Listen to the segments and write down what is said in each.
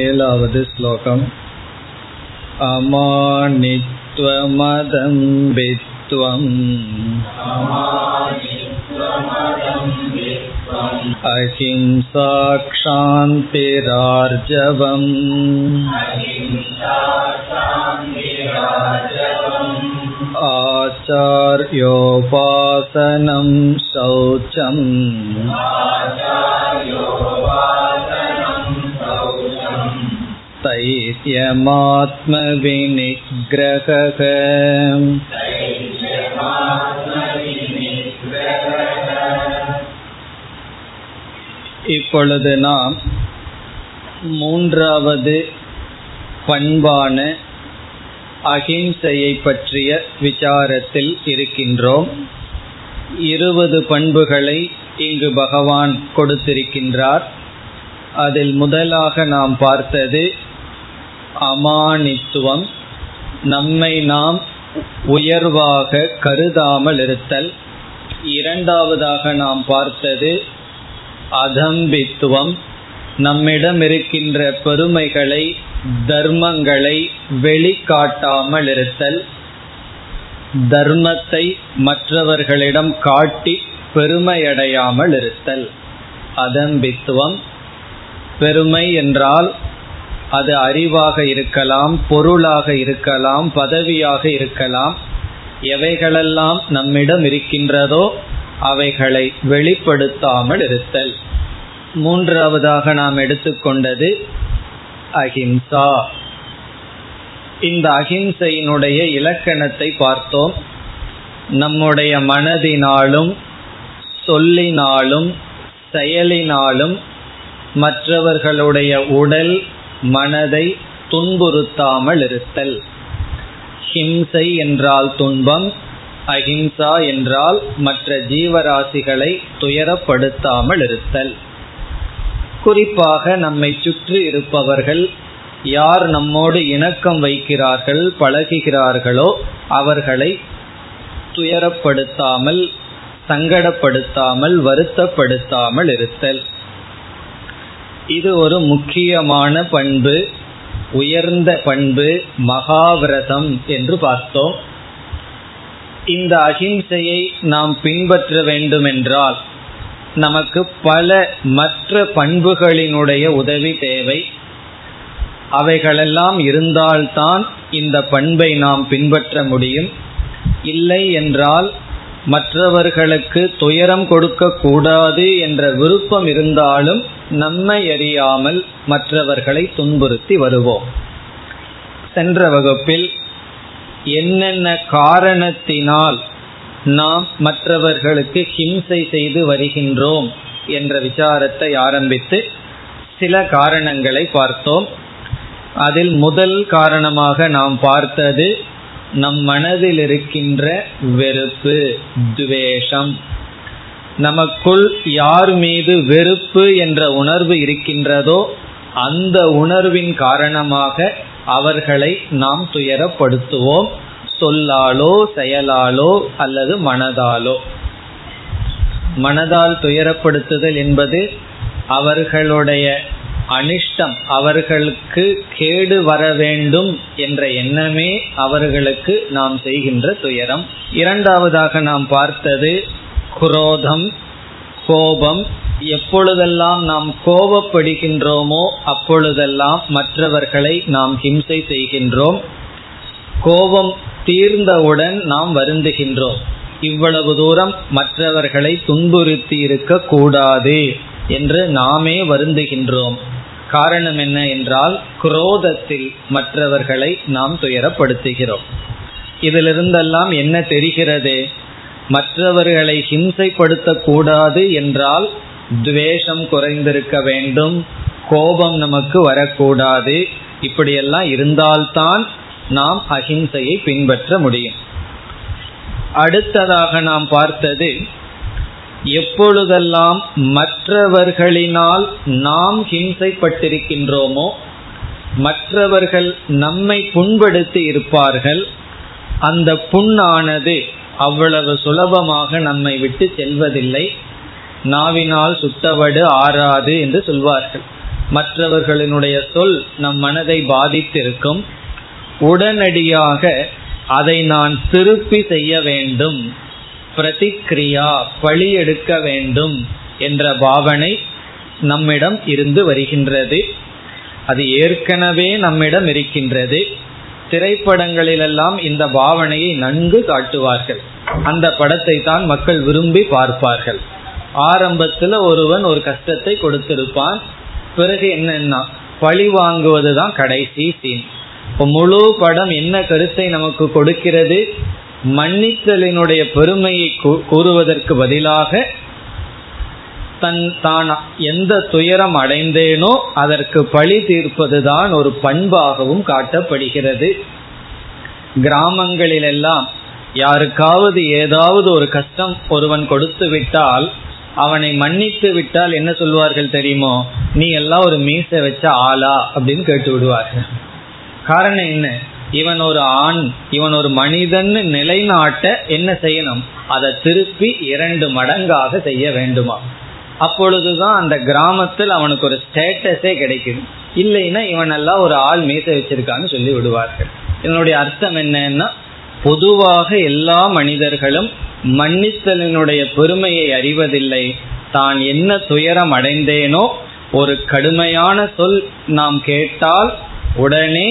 एलावद् श्लोकम् अमानित्वमदम्बित्वम् अहिंसाक्षान्तिरार्जवम् आचार्योपासनं शौचम् स्थैर्यमात्मविनिग्रहः இப்பொழுது நாம் மூன்றாவது பண்பான அகிம்சையை பற்றிய விசாரத்தில் இருக்கின்றோம் இருபது பண்புகளை இங்கு பகவான் கொடுத்திருக்கின்றார் அதில் முதலாக நாம் பார்த்தது அமானித்துவம் நம்மை நாம் உயர்வாக கருதாமல் இருத்தல். இரண்டாவதாக நாம் பார்த்தது அதம்பித்துவம். நம்மிடம் இருக்கின்ற பெருமைகளை தர்மங்களை வெளிக்காட்டாமல் இருத்தல். தர்மத்தை மற்றவர்களிடம் காட்டி பெருமையடையாமல் இருத்தல். அதம்பித்துவம். பெருமை என்றால் அது அறிவாக இருக்கலாம் பொருளாக இருக்கலாம் பதவியாக இருக்கலாம். எவைகளெல்லாம் நம்மிடம் இருக்கின்றதோ அவைகளை வெளிப்படுத்தாமல் இருத்தல். மூன்றாவதாக நாம் எடுத்துக்கொண்டது அஹிம்சா. இந்த அஹிம்சையினுடைய இலக்கணத்தை பார்த்தோம். நம்முடைய மனதினாலும் சொல்லினாலும் செயலினாலும் மற்றவர்களுடைய உடல் மனதை துன்புறுத்தாமல் இருத்தல். ஹிம்சை என்றால் துன்பம் அஹிம்சா என்றால் மற்ற ஜீவராசிகளை துயரப்படுத்தாமல் இருத்தல். குறிப்பாக நம்மை சுற்றி இருப்பவர்கள் யார் நம்மோடு இணக்கம் வைக்கிறார்கள் பழகுகிறார்களோ அவர்களை துயரப்படுத்தாமல் சங்கடப்படுத்தாமல் வருத்தப்படுத்தாமல் இருத்தல். இது ஒரு முக்கியமான பண்பு உயர்ந்த பண்பு மகாவிரதம் என்று பார்த்தோம். இந்த அகிம்சையை நாம் பின்பற்ற வேண்டுமென்றால் நமக்கு பல மற்ற பண்புகளினுடைய உதவி தேவை. அவைகளெல்லாம் இருந்தால்தான் இந்த பண்பை நாம் பின்பற்ற முடியும். இல்லை என்றால் மற்றவர்களுக்கு துயரம் கொடுக்க கூடாது என்ற விருப்பம் இருந்தாலும் நம்மை அறியாமல் மற்றவர்களை துன்புறுத்தி வருவோம். சென்ற வகுப்பில் என்னென்ன காரணத்தினால் நாம் மற்றவர்களுக்கு ஹிம்சை செய்து வருகின்றோம் என்ற விசாரத்தை ஆரம்பித்து சில காரணங்களை பார்த்தோம். அதில் முதல் காரணமாக நாம் பார்த்தது நம் மனதில் இருக்கின்ற வெறுப்பு துவேஷம் நமக்குள் யார் மீது வெறுப்பு என்ற உணர்வு இருக்கின்றதோ அந்த உணர்வின் காரணமாக அவர்களை நாம் துயரப்படுத்துவோம். சொல்லாலோ செயலாலோ அல்லது மனதாலோ. மனதால் துயரப்படுத்துதல் என்பது அவர்களுடைய அனிஷ்டம் அவர்களுக்கு கேடு வர வேண்டும் என்ற எண்ணமே அவர்களுக்கு நாம் செய்கின்ற துயரம். இரண்டாவதாக நாம் பார்த்தது குரோதம் கோபம் எப்பொழுதெல்லாம் நாம் கோபப்படுகின்றோமோ அப்பொழுதெல்லாம் மற்றவர்களை நாம் ஹிம்சை செய்கின்றோம். கோபம் தீர்ந்தவுடன் நாம் வருந்துகின்றோம். இவ்வளவு தூரம் மற்றவர்களை துன்புறுத்தி இருக்க கூடாது என்று நாமே வருந்துகின்றோம். காரணம் என்ன என்றால் குரோதத்தில் மற்றவர்களை நாம் துயரப்படுத்துகிறோம். இதிலிருந்தெல்லாம் என்ன தெரிகிறது? மற்றவர்களை ஹிம்சைப்படுத்த கூடாது என்றால் துவேஷம் குறைந்திருக்க வேண்டும் கோபம் நமக்கு வரக்கூடாது. இப்படியெல்லாம் இருந்தால்தான் நாம் அஹிம்சையை பின்பற்ற முடியும். அடுத்ததாக நாம் பார்த்தது எப்பொழுதெல்லாம் மற்றவர்களினால் நாம் ஹிம்சைப்பட்டிருக்கின்றோமோ மற்றவர்கள் நம்மை புண்படுத்தி இருப்பார்கள் அந்த புண்ணானது அவ்வளவு சுலபமாக நம்மை விட்டு செல்வதில்லை. நாவினால் சுட்டவடு ஆறாது என்று சொல்வார்கள். மற்றவர்களினுடைய சொல் நம் மனதை பாதித்திருக்கும். உடனடியாக அதை நான் திருப்பி செய்ய வேண்டும். பிரதிக்ரியா பழி எடுக்க வேண்டும் என்ற பாவனை நம்மிடம் இருந்து வருகின்றது. அது ஏற்கனவே நம்மிடம் இருக்கின்றது. திரைப்படங்களிலெல்லாம் இந்த பாவனையை நன்கு காட்டுவார்கள். அந்த படத்தை தான் மக்கள் விரும்பி பார்ப்பார்கள். ஆரம்பத்துல ஒருவன் ஒரு கஷ்டத்தை கொடுத்திருப்பான். பிறகு என்னன்னா பழி வாங்குவதுதான் கடைசி சீன் இப்போ முழு படம் என்ன கருத்தை நமக்கு கொடுக்கிறது? மன்னித்தலினுடைய பெருமையை கூறுவதற்கு பதிலாக தன் தான் எந்த துயரம் அடைந்தேனோ அதற்கு பழி தீர்ப்பதுதான் ஒரு பண்பாகவும் காட்டப்படுகிறது. கிராமங்களிலெல்லாம் யாருக்காவது ஏதாவது ஒரு கஷ்டம் ஒருவன் கொடுத்து விட்டால் அவனை மன்னித்து விட்டால் என்ன சொல்வார்கள் தெரியுமோ? நீ எல்லாம் ஒரு மீசை வச்ச ஆளா? அப்படின்னு கேட்டு விடுவார்கள். காரணம் என்ன? இவன் ஒரு ஆண் இவன் ஒரு மனிதன் நிலைநாட்ட என்ன செய்யணும்? அதை திருப்பி இரண்டு மடங்காக செய்ய வேண்டுமா? அப்பொழுதுதான் அந்த கிராமத்தில் அவனுக்கு ஒரு ஸ்டேட்டஸே கிடைக்குது. இல்லைன்னா இவனெல்லாம் ஒரு ஆள் மீச வச்சிருக்கான்னு சொல்லி விடுவார்கள். இதனுடைய அர்த்தம் என்னன்னா பொதுவாக எல்லா மனிதர்களும் மன்னித்தலினுடைய பெருமையை அறிவதில்லை. தான் என்ன துயரம் அடைந்தேனோ ஒரு கடுமையான சொல் நாம் கேட்டால் உடனே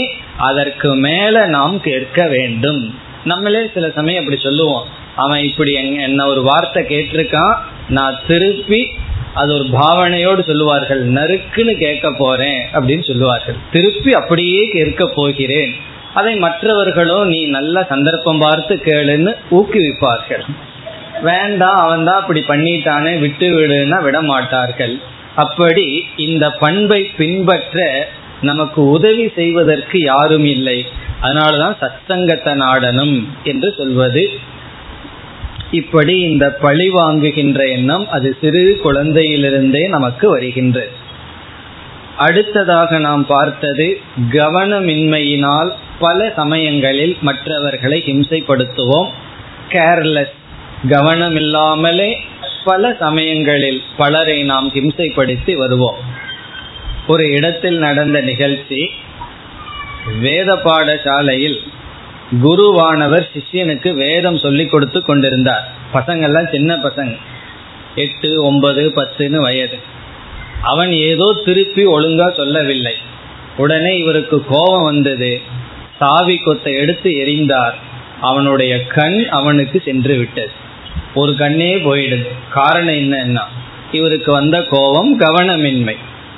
அதற்கு மேல நாம் கேட்க வேண்டும். நம்மளே சில சமயம் அப்படி சொல்லுவோம். அவன் இப்படி என்ன ஒரு வார்த்தை கேட்டிருக்கான் நான் திருப்பி அது ஒரு பாவனையோடு சொல்லுவார்கள் நறுக்குன்னு கேட்க போறேன் அப்படின்னு சொல்லுவார்கள். திருப்பி அப்படியே கேட்க போகிறேன். அதை மற்றவர்களோ நீ நல்ல சந்தர்ப்பம் பார்த்து கேளுன்னு ஊக்குவிப்பார்கள். வேண்டாம் அவன் தான் அப்படி பண்ணிட்டானே விட்டு விடுன்னா விட மாட்டார்கள் அப்படி இந்த பண்பை பின்பற்ற நமக்கு உதவி செய்வதற்கு யாரும் இல்லை. அதனாலதான் சத்சங்கத்த நாடனும் என்று சொல்வது இப்படி இந்த பழி வாங்குகின்ற எண்ணம் அது சிறு குழந்தையிலிருந்தே நமக்கு வருகின்றது அடுத்ததாக நாம் பார்த்தது கவனமின்மையினால் பல சமயங்களில் மற்றவர்களை ஹிம்சைப்படுத்துவோம். கேர்லெஸ் கவனமில்லாமலே பல சமயங்களில் பலரை நாம் ஹிம்சைப்படுத்தி வருவோம். ஒரு இடத்தில் நடந்த நிகழ்ச்சி வேத பாடசாலையில் குருவானவர் சிஷ்யனுக்கு வேதம் சொல்லி கொடுத்து கொண்டிருந்தார். பசங்கள்லாம் சின்ன பசங்க. எட்டு ஒன்பது பத்துன்னு வயது. அவன் ஏதோ திருப்பி ஒழுங்கா சொல்லவில்லை. உடனே இவருக்கு கோபம் வந்தது. சாவி கொத்தை எடுத்து எரிந்தார் அவனுடைய கண் அவனுக்கு சென்று விட்டது. ஒரு கண்ணே போயிடுது. காரணம் என்னன்னா இவருக்கு வந்த கோபம் கவனமின்மை.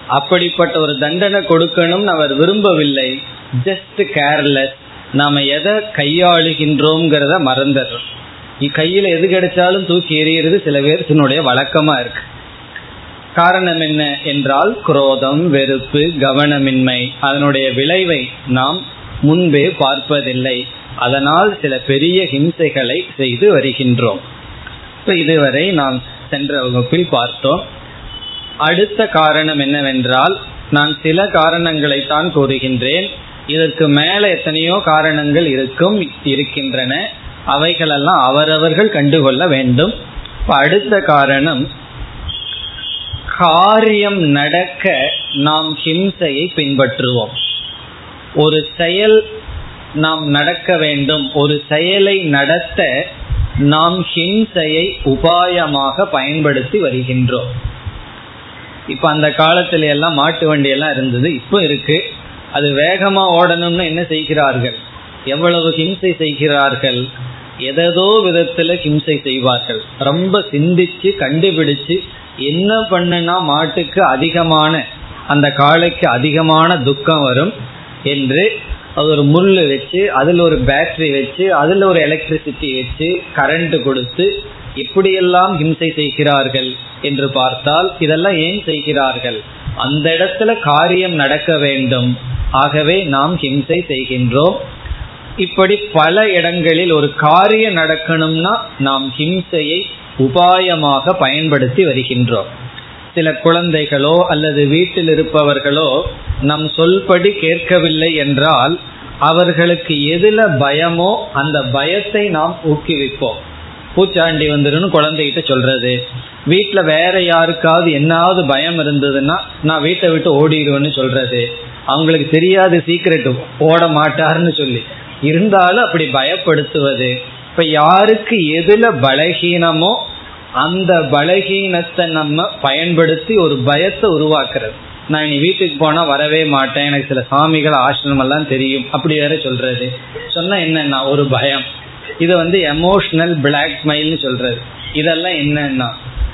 அப்படிப்பட்ட ஒரு தண்டனை கொடுக்கணும்னு அவர் விரும்பவில்லை. ஜஸ்ட் கேர்லெஸ் நாம எதை கையாளுகின்றோம்ங்கிறத மறந்துடுறோம். கையில எது கிடைச்சாலும் தூக்கி எறிகிறது சில பேர்த்தினுடைய வழக்கமா இருக்கு. காரணம் என்ன என்றால் குரோதம் வெறுப்பு கவனமின்மை அதனுடைய விளைவை நாம் முன்பே பார்ப்பதில்லை. அதனால் சில பெரிய ஹிம்சைகளை செய்து வருகின்றோம். இப்ப இதுவரை நாம் சென்ற வகுப்பில் பார்த்தோம். அடுத்த காரணம் என்னவென்றால் நான் சில காரணங்களை தான் கூறுகின்றேன். இதற்கு மேல எத்தனையோ காரணங்கள் இருக்கும் இருக்கின்றன. அவைகளெல்லாம் அவரவர்கள் கண்டுகொள்ள வேண்டும். அடுத்த காரணம் காரியம் நடக்க நாம் ஹிம்சையை பின்பற்றுவோம். ஒரு செயல் நாம் நடக்க வேண்டும். ஒரு செயலை நடத்த நாம் ஹிம்சையை உபாயமாக பயன்படுத்தி வருகின்றோம். இப்ப அந்த காலத்துல எல்லாம் மாட்டு வண்டி எல்லாம் இருந்தது இப்போ இருக்கு. அது வேகமா ஓடணும்னு என்ன செய்கிறார்கள்? எவ்வளவு ஹிம்சை செய்கிறார்கள்? எதோ விதத்துல ஹிம்சை செய்வார்கள். ரொம்ப சிந்திச்சு கண்டுபிடிச்சு என்ன பண்ணுனா மாட்டுக்கு அதிகமான அந்த காளைக்கு அதிகமான துக்கம் வரும் என்று அது ஒரு முள் வச்சு அதில் ஒரு பேட்டரி வச்சு அதில் ஒரு எலக்ட்ரிசிட்டி வச்சு கரண்ட் கொடுத்து இப்படியெல்லாம் ஹிம்சை செய்கிறார்கள் என்று பார்த்தால் இதெல்லாம் ஏன் செய்கிறார்கள்? அந்த இடத்துல காரியம் நடக்க வேண்டும். ஆகவே நாம் ஹிம்சை செய்கின்றோம். இப்படி பல இடங்களில் ஒரு காரியம் நடக்கணும்னா நாம் ஹிம்சையை உபாயமாக பயன்படுத்தி வருகின்றோம். சில குழந்தைகளோ அல்லது வீட்டில் இருப்பவர்களோ நம் சொல்படி கேட்கவில்லை என்றால் அவர்களுக்கு எதுல பயமோ அந்த பயத்தை நாம் ஊக்குவிப்போம். பூச்சாண்டி வந்துடும் குழந்தைகிட்ட சொல்றது. வீட்டில் வேற யாருக்காவது என்னாவது பயம் இருந்ததுன்னா நான் வீட்டை விட்டு ஓடிடுவேன்னு சொல்றது. அவங்களுக்கு தெரியாது சீக்கிரட் ஓட மாட்டாருன்னு சொல்லி. இருந்தாலும் அப்படி பயப்படுத்துவது. இப்ப யாருக்கு எதுல பலகீனமோ அந்த பலகீனத்தை நம்ம பயன்படுத்தி ஒரு பயத்தை உருவாக்குறது. நான் இனி வீட்டுக்கு போனா வரவே மாட்டேன். எனக்கு சில சாமிகள் ஆசிரமம் எல்லாம் தெரியும். அப்படி வேற சொல்றது. சொன்னா என்னன்னா ஒரு பயம். இது வந்து எமோஷனல் பிளாக்மெயில்னு சொல்றது. இதெல்லாம் என்னன்னா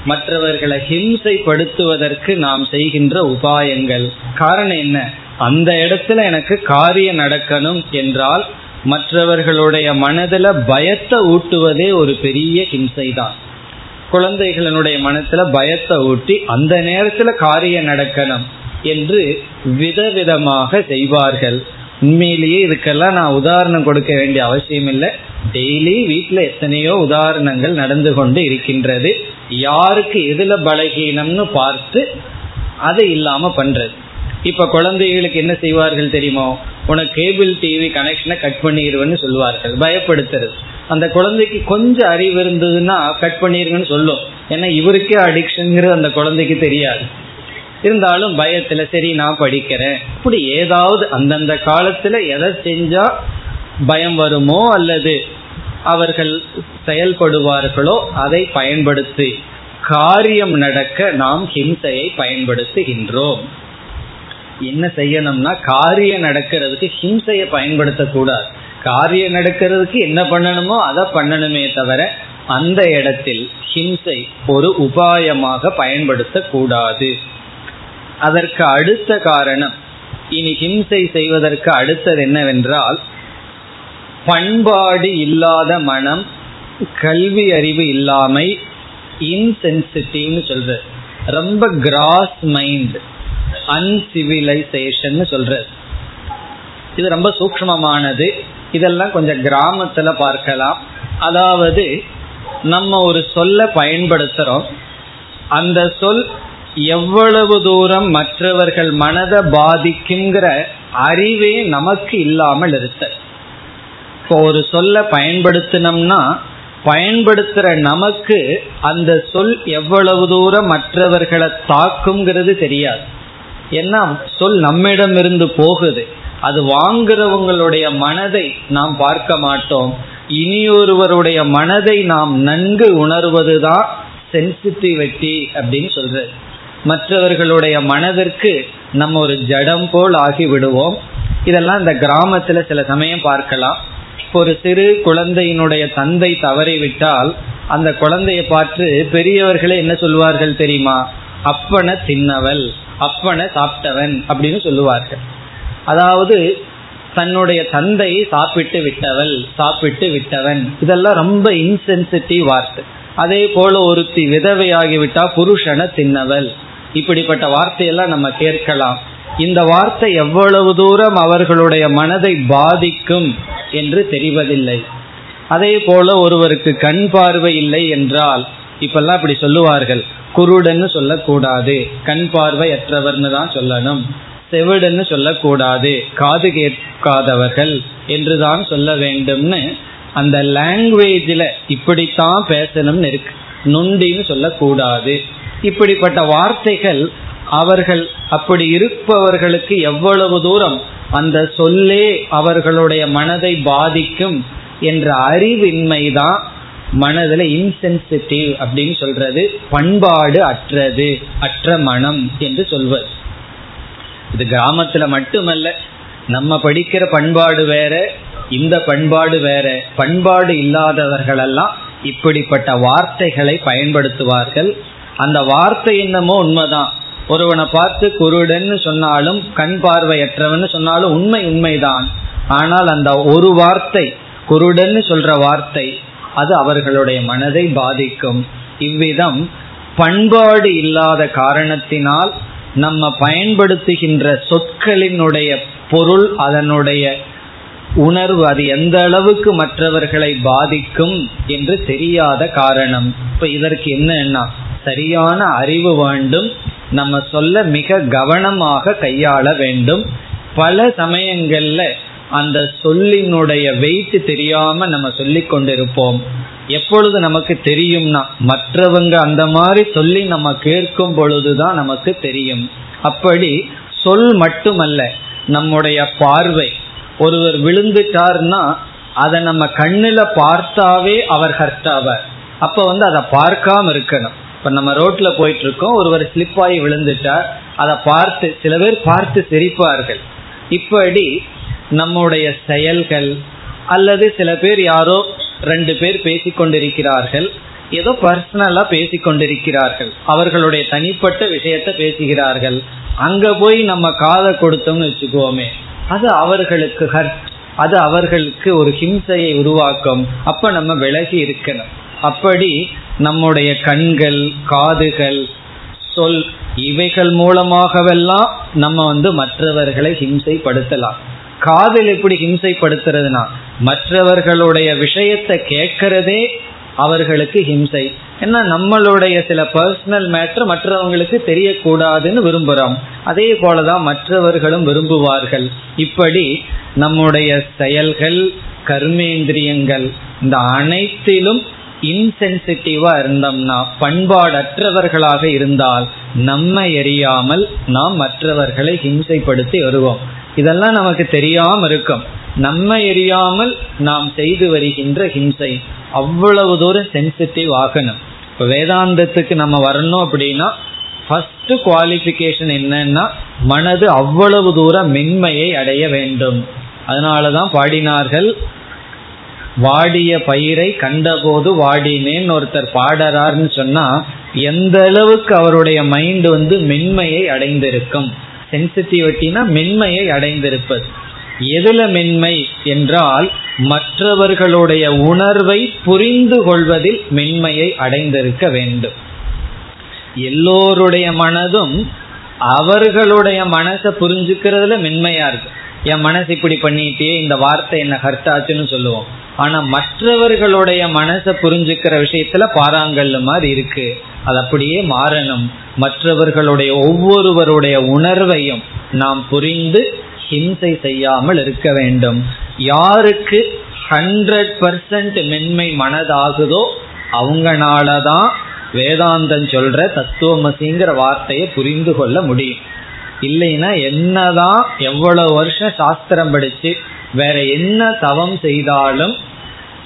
மற்றவர்களை ஹிம்சைப்படுத்துவதற்கு நாம் செய்கின்ற உபாயங்கள். காரணம் என்ன? அந்த இடத்துல எனக்கு காரியம் நடக்கணும் என்றால் மற்றவர்களுடைய மனதில் பயத்தை ஊட்டுவதே ஒரு பெரிய ஹிம்சை தான் குழந்தைகளினுடைய மனசுல பயத்தை ஊட்டி அந்த நேரத்துல காரியம் நடக்கணும் என்று விதவிதமாக செய்வார்கள். உண்மையிலேயே இதுக்கெல்லாம் நான் உதாரணம் கொடுக்க வேண்டிய அவசியம் இல்லை. டெய்லி வீட்டில் எத்தனையோ உதாரணங்கள் நடந்து கொண்டு இருக்கின்றது. யாருக்கு எதுல பலகீனம்னு பார்த்து அது இல்லாம பண்றது. இப்ப குழந்தைகளுக்கு என்ன செய்வார்கள் தெரியுமோ? உனக்கு கேபிள் டிவி கனெக்ஷனை கட் பண்ணிடுவேன்னு சொல்லுவார்கள் பயப்படுத்துறது. அந்த குழந்தைக்கு கொஞ்சம் அறிவு இருந்ததுன்னா கட் பண்ணிருங்கன்னு சொல்லும். ஏன்னா இவருக்கே அடிக்ஷனுங்கிறது அந்த குழந்தைக்கு தெரியாது. இருந்தாலும் பயத்துல சரி நான் படிக்கிறேன். இப்படி ஏதாவது அந்தந்த காலத்துல எதை செஞ்சா பயம் வருமோ அல்லது அவர்கள் செயல்படுவார்களோ அதை பயன்படுத்தி காரியம் நடக்க நாம் ஹிம்சையை பயன்படுத்துகின்றோம். என்ன செய்யணும்னா காரியம் நடக்கிறதுக்கு ஹிம்சையை பயன்படுத்தக்கூடாது. காரியம் நடக்கிறதுக்கு என்ன பண்ணணுமோ அதை பண்ணணுமே தவிர அந்த இடத்தில் ஹிம்சை ஒரு உபாயமாக பயன்படுத்தக்கூடாது. அதற்கு அடுத்த காரணம் இனி ஹிம்சை செய்வதற்கு அடுத்தது என்னவென்றால் பண்பாடு இல்லாத மனம் கல்வி அறிவு இல்லாமை இன்சென்சிட்டிவ்னு சொல்றது. ரொம்ப கிராஸ் மைண்ட் அன்சிவிலைசேஷன் சொல்றது இது ரொம்ப சூக்மமானது இதெல்லாம் கொஞ்சம் கிராமத்துல பார்க்கலாம். அதாவது நம்ம ஒரு சொல்ல பயன்படுத்துறோம். அந்த சொல் எவ்வளவு தூரம் மற்றவர்கள் மனதை பாதிக்குங்கிற அறிவே நமக்கு இல்லாமல் இருக்க இப்போ ஒரு சொல்ல பயன்படுத்தினோம்னா பயன்படுத்துற நமக்கு அந்த சொல் எவ்வளவு தூரம் மற்றவர்களை தாக்குங்கிறது தெரியாது. ஏன்னா சொல் நம்மிடம் இருந்து போகுது. அது வாங்குறவங்களுடைய மனதை நாம் பார்க்க மாட்டோம். இனியொருவருடைய மனதை நாம் நன்கு உணர்வதுதான் சென்சிட்டிவிட்டி அப்படின்னு சொல்றது. மற்றவர்களுடைய மனதிற்கு நம்ம ஒரு ஜடம் போல் ஆகி விடுவோம் இதெல்லாம் இந்த கிராமத்துல சில சமயம் பார்க்கலாம். ஒரு சிறு குழந்தையினுடைய தந்தை தவறிவிட்டால் அந்த குழந்தையை பார்த்து பெரியவர்களே என்ன சொல்வார்கள் தெரியுமா? அப்பன தின்னவள். அப்பனை சாப்பிட்டவன் அப்படின்னு சொல்லுவார்கள். அதாவது தன்னுடைய தந்தையை சாப்பிட்டு விட்டவள் சாப்பிட்டு விட்டவன். இதெல்லாம் ரொம்ப இன்சென்சிட்டிவ் வார்த்தை. அதே போல ஒருத்தி விதவையாகிவிட்டா புருஷனை தின்னவள். இப்படிப்பட்ட வார்த்தையெல்லாம் நம்ம கேட்கலாம். இந்த வார்த்தை எவ்வளவு தூரம் அவர்களுடைய மனதை பாதிக்கும் என்று தெரிவதில்லை. அதே போல ஒருவருக்கு கண் பார்வை இல்லை என்றால் இப்பெல்லாம் இப்படி சொல்லுவார்கள். குருடன்னு சொல்லக்கூடாது. கண் பார்வை அற்றவர்னு தான் சொல்லணும். செவிடுன்னு சொல்லக்கூடாது. காது கேட்காதவர்கள் என்றுதான் சொல்ல வேண்டும்னு அந்த லாங்குவேஜில் இப்படித்தான் பேசணும்னு இருக்கு. நொண்டின்னு சொல்லக்கூடாது. இப்படிப்பட்ட வார்த்தைகள் அவர்கள் அப்படி இருப்பவர்களுக்கு எவ்வளவு தூரம் அந்த சொல்லே அவர்களுடைய மனதை பாதிக்கும் என்ற அறிவின்மைதான் மனதில் இன்சென்சிட்டிவ் அப்படின்னு சொல்றது பண்பாடு அற்றது அற்ற மனம் என்று சொல்வது. இது கிராமத்துல மட்டுமல்ல நம்ம படிக்கிற பண்பாடு வேற இந்த பண்பாடு வேற பண்பாடு இல்லாதவர்களெல்லாம் இப்படிப்பட்ட வார்த்தைகளை பயன்படுத்துவார்கள். அந்த வார்த்தை என்னமோ உண்மைதான். ஒருவனை பார்த்து குருடன்னு சொன்னாலும் கண் பார்வையற்றவன் சொன்னாலும் உண்மை உண்மைதான். ஆனால் அந்த ஒரு வார்த்தை குருடன்னு சொல்ற வார்த்தை அது அவர்களுடைய மனதை பாதிக்கும். இவ்விதம் பண்பாடு இல்லாத காரணத்தினால் நம்ம பயன்படுத்துகின்ற சொற்களினுடைய பொருள் அதனுடைய உணர்வு அது எந்த அளவுக்கு மற்றவர்களை பாதிக்கும் என்று தெரியாத காரணம். இப்ப இதற்கு என்னன்னா சரியான அறிவு வேண்டும் நம்ம சொல்ல மிக கவனமாக கையாள வேண்டும். பல சமயங்கள்ல அந்த சொல்லினுடைய வெயிட் தெரியாம நம்ம சொல்லி கொண்டிருப்போம். எப்பொழுது நமக்கு தெரியும்னா மற்றவங்க அந்த மாதிரி சொல்லி நம்ம கேட்கும் பொழுதுதான் நமக்கு தெரியும். அப்படி சொல் மட்டுமல்ல நம்முடைய பார்வை. ஒருவர் விழுந்துட்டார்னா அதை நம்ம கண்ணுல பார்த்தாவே அவர் ஹர்ட் ஆவார். அப்ப வந்து அதை பார்க்காம இருக்கணும். இப்ப நம்ம ரோட்ல போயிட்டு இருக்கோம் ஒருவர் ஸ்லிப் ஆகி விழுந்துட்டார். அதை பார்த்து சில பேர் பார்த்து சிரிப்பார்கள். இப்படி நம்முடைய செயல்கள் அல்லது சில பேர் யாரோ ரெண்டு பேர் பேசிக்கொண்டிருக்கிறார்கள். ஏதோ பர்சனலா பேசிக்கொண்டிருக்கிறார்கள். அவர்களுடைய தனிப்பட்ட விஷயத்த பேசுகிறார்கள். அங்க போய் நம்ம காதை கொடுத்தோம்னு வச்சுக்கோமே. அது அவர்களுக்கு ஹர்ட் அது அவர்களுக்கு ஒரு ஹிம்சையை உருவாக்கும். அப்ப நம்ம விலகி இருக்கணும். அப்படி நம்முடைய கண்கள் காதுகள் சொல் இவைகள் மூலமாகவெல்லாம் நம்ம வந்து மற்றவர்களை ஹிம்சைப்படுத்தலாம். காதல் எப்படி ஹிம்சைப்படுத்துறதுனா மற்றவர்களுடைய விஷயத்தை கேட்கறதே அவர்களுக்கு ஹிம்சை. ஏன்னா நம்மளுடைய சில பர்சனல் மேட்ரு மற்றவங்களுக்கு தெரியக்கூடாதுன்னு விரும்புகிறோம் அதே போலதான் மற்றவர்களும் விரும்புவார்கள். இப்படி நம்முடைய செயல்கள் கர்மேந்திரியங்கள் இந்த அனைத்திலும் இன்சென்சிட்டிவா இருந்தோம்னா பண்பாடற்றவர்களாக இருந்தால் நம்மை எரியாமல் நாம் மற்றவர்களை ஹிம்சைப்படுத்தி வருவோம். இதெல்லாம் நமக்கு தெரியாம இருக்கும் நம்ம எரியாமல் நாம் செய்து வருகின்ற ஹிம்சை. அவ்வளவு தூரம் சென்சிட்டிவ் ஆகணும். இப்போ வேதாந்தத்துக்கு நம்ம வரணும் அப்படின்னா ஃபர்ஸ்ட் குவாலிஃபிகேஷன் என்னன்னா மனது அவ்வளவு தூரம் மென்மையை அடைய வேண்டும். அதனாலதான் பாடினார்கள் வாடிய பயிரை கண்டபோது வாடினேன்னு ஒருத்தர் பாடுறாருன்னு சொன்னா எந்த அளவுக்கு அவருடைய மைண்ட் வந்து மென்மையை அடைந்திருக்கும். சென்சிட்டிவிட்டினா மென்மையை அடைந்திருப்பது. எதுல மென்மை என்றால் மற்றவர்களுடைய உணர்வை புரிந்து கொள்வதில் மென்மையை அடைந்திருக்க வேண்டும். எல்லோருடைய மனதும் அவர்களுடைய மனசை புரிஞ்சுக்கிறதுல மென்மையா இருக்கு. என் மனசு இப்படி பண்ணிட்டே இந்த வார்த்தை என்ன ஹர்த்தாச்சுன்னு சொல்லுவோம். ஆனா மற்றவர்களுடைய மனசை புரிஞ்சுக்கிற விஷயத்துல பாறாங்கல்ல மாதிரி இருக்கு. அது அப்படியே மாறணும். மற்றவர்களுடைய ஒவ்வொருவருடைய உணர்வையும் நாம் புரிந்து ஹிம்சை செய்யாமல் இருக்க வேண்டும். யாருக்கு ஹண்ட்ரட் பர்சன்ட் மென்மை மனதாகுதோ அவங்கனாலதான் வேதாந்தம் சொல்ற தத்துவமசிங்கிற வார்த்தையை புரிந்து கொள்ள முடியும். இல்லைன்னா என்னதான் எவ்வளவு வருஷம் சாஸ்திரம் படிச்சு வேற என்ன தவம் செய்தாலும்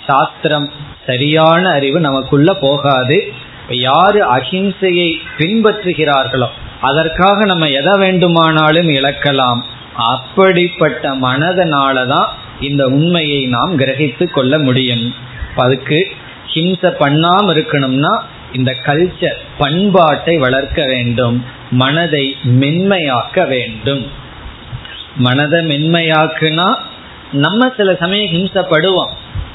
சாஸ்திரம் சரியான அறிவு நமக்குள்ள போகாது. யாரு அஹிம்சையை பின்பற்றுகிறார்களோ அதற்காக நம்ம எதை வேண்டுமானாலும் இழக்கலாம். அப்படிப்பட்ட மனதனாலதான் இந்த உண்மையை நாம் கிரகித்து கொள்ள முடியும். அதுக்கு ஹிம்சை பண்ணாம இருக்கணும்னா இந்த கல்ச்சர் பண்பாட்டை வளர்க்க வேண்டும் மனதை மென்மையாக்க வேண்டும். மனதை மென்மையாக்குனா நம்ம சில சமயம் ஹிம்சப்படுவோம்.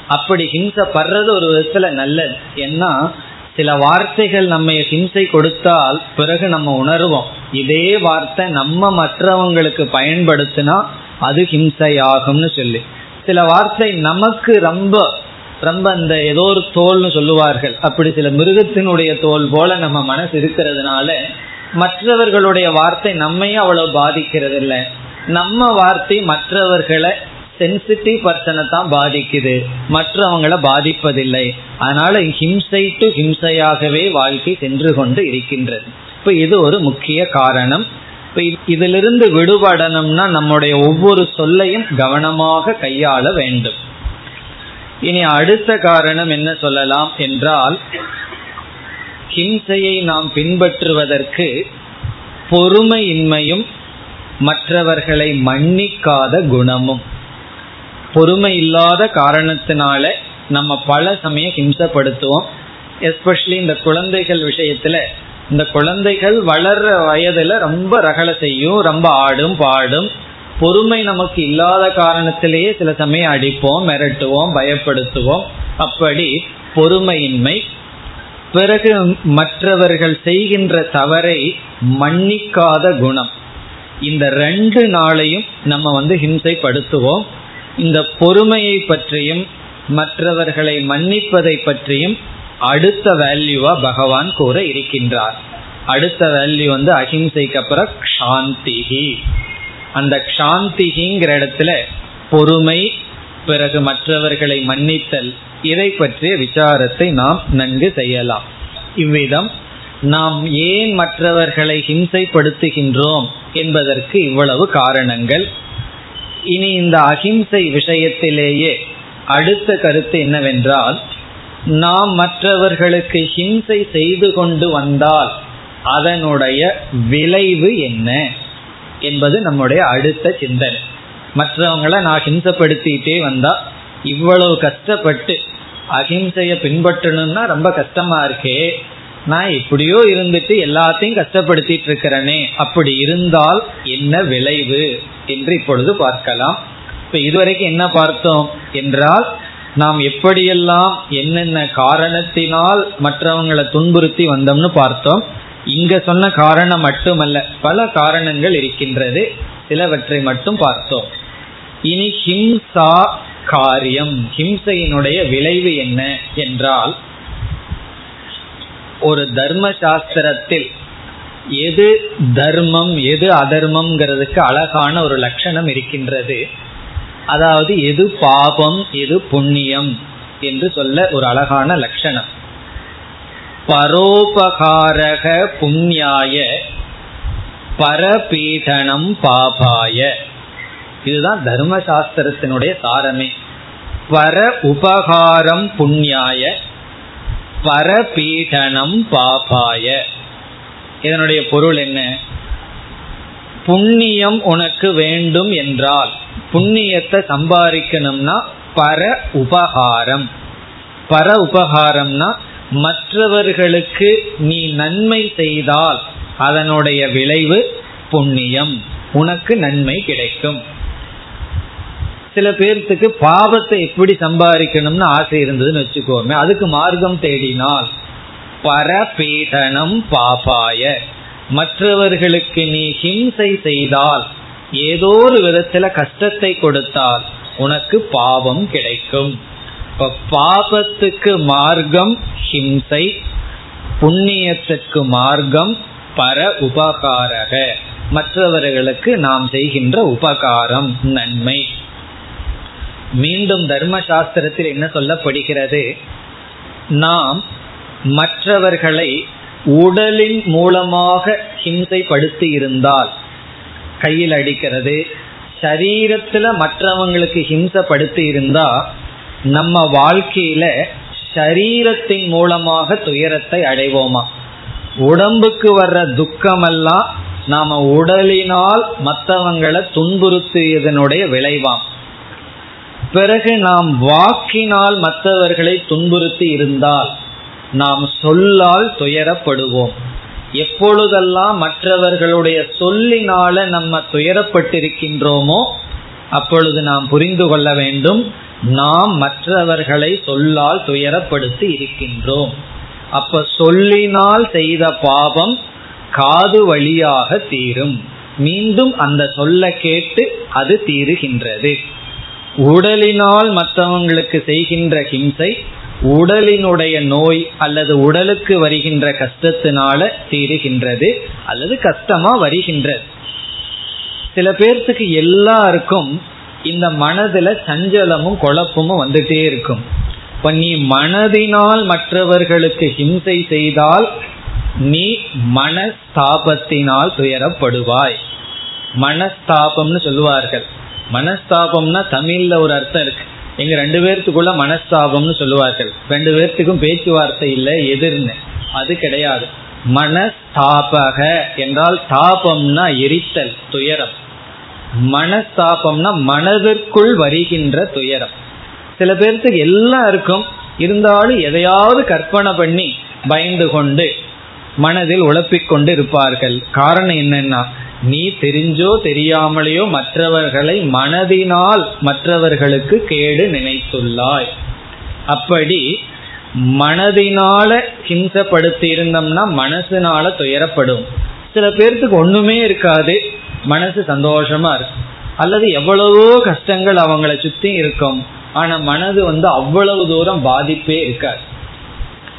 அப்படி ஹிம்சப்படுறது ஒரு விதத்துல நல்லது. ஏன்னா சில வார்த்தைகள் நம்ம ஹிம்சை கொடுத்தால் பிறகு நம்ம உணர்வோம். இதே வார்த்தை நம்ம மற்றவங்களுக்கு பயன்படுத்தினா அது ஹிம்சையாகும்னு சொல்லி. சில வார்த்தை நமக்கு ரொம்ப ரொம்ப அந்த ஏதோ ஒரு தோல்னு சொல்லுவார்கள். அப்படி சில மிருகத்தினுடைய தோல் போல நம்ம மனசு இருக்கிறதுனால மற்றவர்களுடைய வார்த்தை நம்மையும் அவ்வளவு பாதிக்கிறது இல்லை நம்ம வார்த்தை மற்றவர்களை சென்சிட்டிவ் பர்சனை தான் பாதிக்குது. மற்றவங்களை பாதிப்பதில்லை. அதனால ஹிம்சை டு ஹிம்சையாகவே வாழ்க்கை சென்று கொண்டு இருக்கின்றது. இப்ப இது ஒரு முக்கிய காரணம். இப்ப இதிலிருந்து விடுபடணும்னா நம்முடைய ஒவ்வொரு சொல்லையும் கவனமாக கையாள வேண்டும். இனி அடுத்த காரணம் என்ன சொல்லலாம் என்றால் ஹிம்சையை நாம் பின்பற்றுவதற்கு பொறுமையின்மையும் மற்றவர்களை மன்னிக்காத குணமும். பொறுமை இல்லாத காரணத்தினால நம்ம பல சமயம் ஹிம்சப்படுத்துவோம். எஸ்பெஷலி இந்த குழந்தைகள் விஷயத்துல இந்த குழந்தைகள் வளர்ற வயதுல ரொம்ப ரகலை செய்யும் ரொம்ப ஆடும் பாடும். பொறுமை நமக்கு இல்லாத காரணத்திலேயே சில சமயம் அடிப்போம் மிரட்டுவோம் பயப்படுத்துவோம். அப்படி பொறுமையின்மை பிறகு மற்றவர்கள் செய்கின்ற தவறை மன்னிக்காத குணம். இந்த ரெண்டு நாளையும் நம்ம வந்து ஹிம்சைப்படுத்துவோம். இந்த பொறுமையை பற்றியும் மற்றவர்களை மன்னிப்பதை பற்றியும் அடுத்த வேல்யூவா பகவான் கூற இருக்கின்றார். அடுத்த வேல்யூ வந்து அஹிம்சைக்கு அப்புறம் சாந்திகி அந்த சாந்திகிங்கிற இடத்துல பொறுமை பிறகு மற்றவர்களை மன்னித்தல் இதை பற்றிய விசாரத்தை நாம் நன்கு செய்யலாம். இவ்விதம் நாம் ஏன் மற்றவர்களை ஹிம்சைப்படுத்துகின்றோம் என்பதற்கு இவ்வளவு காரணங்கள். இனி இந்த அகிம்சை விஷயத்திலேயே அடுத்த கருத்து என்னவென்றால் நாம் மற்றவர்களுக்கு ஹிம்சை செய்து கொண்டு வந்தால் அதனுடைய விளைவு என்ன? என்பது நம்முடைய அடுத்த சிந்தனை. மற்றவங்களை நான் ஹிம்சப்படுத்திட்டே வந்தா இவ்வளவு கஷ்டப்பட்டு அஹிம்சைய பின்பற்றணும்னா ரொம்ப கஷ்டமா இருக்கே. நான் எப்படியோ இருந்துட்டு எல்லாத்தையும் கஷ்டப்படுத்திட்டு இருக்கிறனே. அப்படி இருந்தால் என்ன விளைவு என்று இப்பொழுது பார்க்கலாம். இப்ப இதுவரைக்கும் என்ன பார்த்தோம் என்றால் நாம் எப்படியெல்லாம் என்னென்ன காரணத்தினால் மற்றவங்களை துன்புறுத்தி வந்தோம்னு பார்த்தோம். இங்க சொன்ன காரணம் மட்டுமல்ல பல காரணங்கள் இருக்கின்றது. சிலவற்றை மட்டும் பார்த்தோம். இனி ஹிம்சா காரியம் ஹிம்சையினுடைய விளைவு என்ன என்றால் ஒரு தர்ம சாஸ்திரத்தில் எது தர்மம் எது அதர்மம்ங்கிறதுக்கு அழகான ஒரு லட்சணம் இருக்கின்றது. அதாவது எது பாபம் எது புண்ணியம் என்று சொல்ல ஒரு அழகான லட்சணம். பரோபகாரக புண்ணியாய பரபீடனம் பாபாய. இதுதான் தர்மசாஸ்திரத்தினுடைய சாரமே. பர உபகாரம் புண்ணியாய பரபீடனம் பாபாய. இதனுடைய பொருள் என்ன? புண்ணியம் உனக்கு வேண்டும் என்றால் புண்ணியத்தை சம்பாதிக்கணும்னா பர உபகாரம். பர உபகாரம்னா மற்றவர்களுக்கு நீ நன்மை செய்தால் அதனுடைய விளைவு புண்ணியம். உனக்கு நன்மை கிடைக்கும். சில பேர்த்துக்கு பாவத்தை எப்படி சம்பாதிக்கணும்னு ஆசை இருந்ததுன்னு வச்சுக்கோமே அதுக்கு மார்க்கம் தேடினால் பரபீடனம் பாபாய. மற்றவர்களுக்கு நீ ஹிம்சை செய்தால் ஏதோ ஒரு விதத்துல கஷ்டத்தை கொடுத்தால் உனக்கு பாவம் கிடைக்கும். இப்ப பாபத்துக்கு மார்க்கம் ஹிம்சை புண்ணியத்துக்கு மார்க்கம் பர உபகாரக. மற்றவர்களுக்கு நாம் செய்கின்ற உபகாரம் நன்மை. மீண்டும் தர்ம சாஸ்திரத்தில் என்ன சொல்லப்படுகிறது? நாம் மற்றவர்களை உடலின் மூலமாக ஹிம்சைப்படுத்தி இருந்தால் கையில் அடிக்கிறது சரீரத்துல மற்றவங்களுக்கு ஹிம்சப்படுத்தி இருந்தா நம்ம வாழ்க்கையில சரீரத்தின் மூலமாக துயரத்தை அடைவோமா? உடம்புக்கு வர்ற துக்கமெல்லாம் நாம உடலினால் மற்றவங்களை துன்புறுத்தியதனுடைய விளைவாம். பிறகு நாம் வாக்கினால் மற்றவர்களை துன்புறுத்தி இருந்தால் நாம் சொல்லால் துயரப்படுவோம். எப்பொழுதெல்லாம் மற்றவர்களுடைய சொல்லினால நம்ம துயரப்பட்டிருக்கின்றோமோ அப்பொழுது நாம் புரிந்து கொள்ள வேண்டும். நாம் மற்றவர்களை சொல்லால் துயரப்படுத்தி இருக்கின்றோம். அப்ப சொல்லினால் செய்த பாவம் காது வழியாக தீரும். மீண்டும் அந்த சொல்ல கேட்டு அது தீருகின்றது. உடலினால் மற்றவங்களுக்கு செய்கின்ற ஹிம்சை உடலினுடைய நோய் அல்லது உடலுக்கு வருகின்ற கஷ்டத்தினால தீருகின்றது அல்லது கஷ்டமா வருகின்றது. சில பேர்த்துக்கு எல்லாருக்கும் இந்த மனதுல சஞ்சலமும் குழப்பமும் வந்துட்டே இருக்கும். இப்ப நீ மனதினால் மற்றவர்களுக்கு ஹிம்சை செய்தால் நீ மனஸ்தாபத்தினால் துயரப்படுவாய். மனஸ்தாபம்னு சொல்லுவார்கள். மனஸ்தாபம்னா தமிழ்ல ஒரு அர்த்தம் இருக்கு. எங்க ரெண்டு பேர்த்துக்குள்ள மனஸ்தாபம்னு சொல்லுவார்கள். ரெண்டு பேர்த்துக்கும் பேச்சுவார்த்தை இல்லை எதிர்னு அது கிடையாது. மனஸ்தாபக என்றால் தாபம்னா எரித்தல் துயரம். மனஸ்தாபம்னா மனதிற்குள் வருகின்ற துயரம். சில பேர்த்துக்கு எல்லாம் இருக்கும் இருந்தாலும் எதையாவது கற்பனை பண்ணி பயந்து கொண்டு மனதில் உழப்பிக் கொண்டு இருப்பார்கள். காரணம் என்னன்னா நீ தெரிஞ்சோ தெரியாமலேயோ மற்றவர்களை மனதினால் மற்றவர்களுக்கு கேடு நினைத்துள்ளாய். அப்படி மனதினால ஹிம்சப்படுத்தி இருந்தோம்னா மனசினால துயரப்படும். சில பேர்த்துக்கு ஒண்ணுமே இருக்காது. மனசு சந்தோஷமா இருக்கும். அல்லது எவ்வளவோ கஷ்டங்கள் அவங்களை சுத்தி இருக்கும். ஆனா மனது வந்து அவ்வளவு தூரம் பாதிப்பே இருக்காது.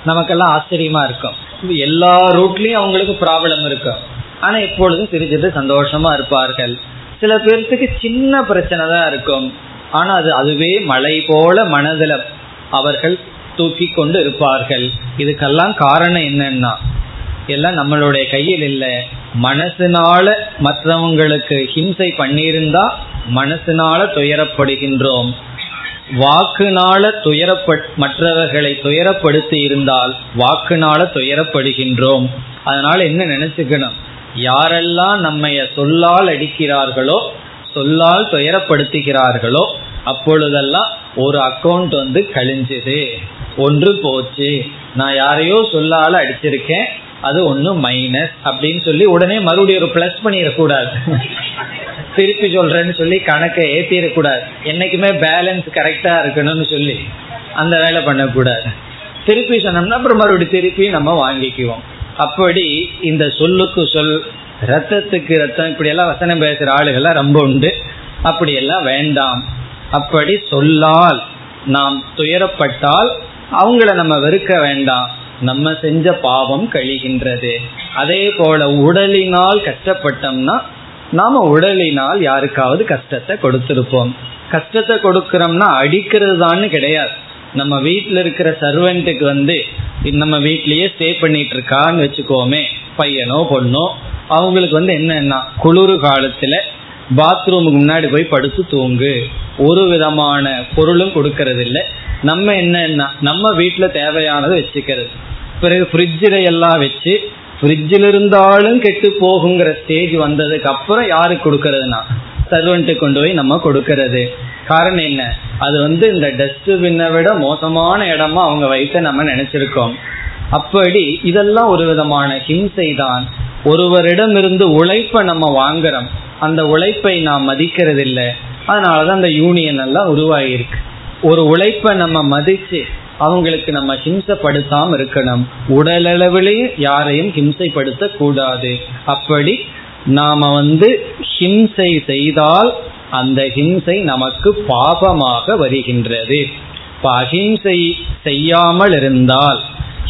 நமக்கெல்லாம் ஆச்சரியமா இருக்கும். எல்லா ரூட்லயும் அவங்களுக்கு ப்ராப்ளம் இருக்கும். ஆனா எப்பொழுதும் சிரிச்சிட்டு சந்தோஷமா இருப்பார்கள். சில பேர்த்துக்கு சின்ன பிரச்சனை தான் இருக்கும். ஆனா அது அதுவே மலை போல மனதுல அவர்கள் தூக்கி கொண்டு இருப்பார்கள். இதுக்கெல்லாம் காரணம் என்னன்னா எல்லாம் நம்மளுடைய கையில் இல்லை. மனசினால மற்றவங்களுக்கு ஹிம்சை பண்ணியிருந்தா மனசினால துயரப்படுகின்றோம். வாக்குனால துயரப்பட் மற்றவர்களை துயரப்படுத்தி இருந்தால் வாக்குனால துயரப்படுகின்றோம். அதனால என்ன நினைச்சுக்கணும்? யாரெல்லாம் நம்மைய சொல்லால் அடிக்கிறார்களோ சொல்லால் துயரப்படுத்துகிறார்களோ அப்பொழுதெல்லாம் ஒரு அக்கௌண்ட் வந்து கழிஞ்சது. ஒன்று போச்சு. நான் யாரையோ சொல்லால அடிச்சிருக்கேன். அது ஒன்று மைனஸ் அப்படின்னு சொல்லி உடனே மறுபடியும் ஒரு பிளஸ் பண்ணிடக்கூடாது. திருப்பி சொல்றேன்னு சொல்லி கணக்கை ஏற்றிடக்கூடாது என்னைக்குமே பேலன்ஸ் கரெக்டா இருக்கணும்னு சொல்லி அந்த வேலை பண்ணக்கூடாது. திருப்பி சொன்னோம்னா அப்புறம் மறுபடியும் திருப்பி நம்ம வாங்கிக்குவோம். அப்படி இந்த சொல்லுக்கு சொல் ரத்தத்துக்கு ரத்தம் இப்படி எல்லாம் வசனம் பேசுற ஆளுகள்லாம் ரொம்ப உண்டு. அப்படியெல்லாம் வேண்டாம். அப்படி சொல்லால் நாம் துயரப்பட்டால் அவங்கள நம்ம வெறுக்க வேண்டாம். நம்ம செஞ்ச பாவம் கழிகின்றது. அதே போல உடலினால் கஷ்டப்பட்டோம்னா நாம உடலினால் யாருக்காவது கஷ்டத்தை கொடுத்திருப்போம். கஷ்டத்தை கொடுக்கறோம்னா அடிக்கிறது தான் கிடையாது. நம்ம வீட்டில் இருக்கிற சர்வெண்ட்டுக்கு வந்து நம்ம வீட்லயே ஸ்டே பண்ணிட்டு இருக்கான்னு வச்சுக்கோமே பையனோ பொண்ணோ அவங்களுக்கு வந்து என்னன்னா குளிர் காலத்துல பாத்ரூமுக்கு முன்னாடி போய் படுத்து தூங்கு. ஒரு விதமான பொருளும் கொடுக்கறது இல்லை நம்ம என்னன்னா நம்ம வீட்டில் தேவையானதை வச்சுக்கிறது. பிறகு ஃப்ரிட்ஜில் எல்லாம் வச்சு ஃப்ரிட்ஜில் இருந்தாலும் கெட்டு போகுங்கிற ஸ்டேஜ் வந்ததுக்கு அப்புறம் யாருக்கு கொடுக்கறதுனா சர்வெண்ட்டு கொண்டு போய் நம்ம கொடுக்கறது. காரணம் என்ன? அது வந்து இந்த டஸ்ட்பின்னை விட மோசமான இடமா அவங்க வயசை நம்ம நினைச்சிருக்கோம். அப்படி இதெல்லாம் ஒரு விதமான ஹிம்சை தான் ஒருவரிடமிருந்து உழைப்ப நம்ம வாங்குறோம். அந்த உழைப்பை நாம் மதிக்கிறதில்லை. அதனாலதான் அந்த யூனியன் எல்லாம் உருவாகியிருக்கு ஒரு உழைப்பை நம்ம மதிச்சு அவங்களுக்கு நம்ம ஹிம்சப்படுத்தாம இருக்கணும். உடலளவிலேயே யாரையும் ஹிம்சைப்படுத்த கூடாது அப்படி நாம வந்து ஹிம்சை செய்தால் அந்த ஹிம்சை நமக்கு பாபமாக வருகின்றது. இப்ப அஹிம்சை செய்யாமல் இருந்தால்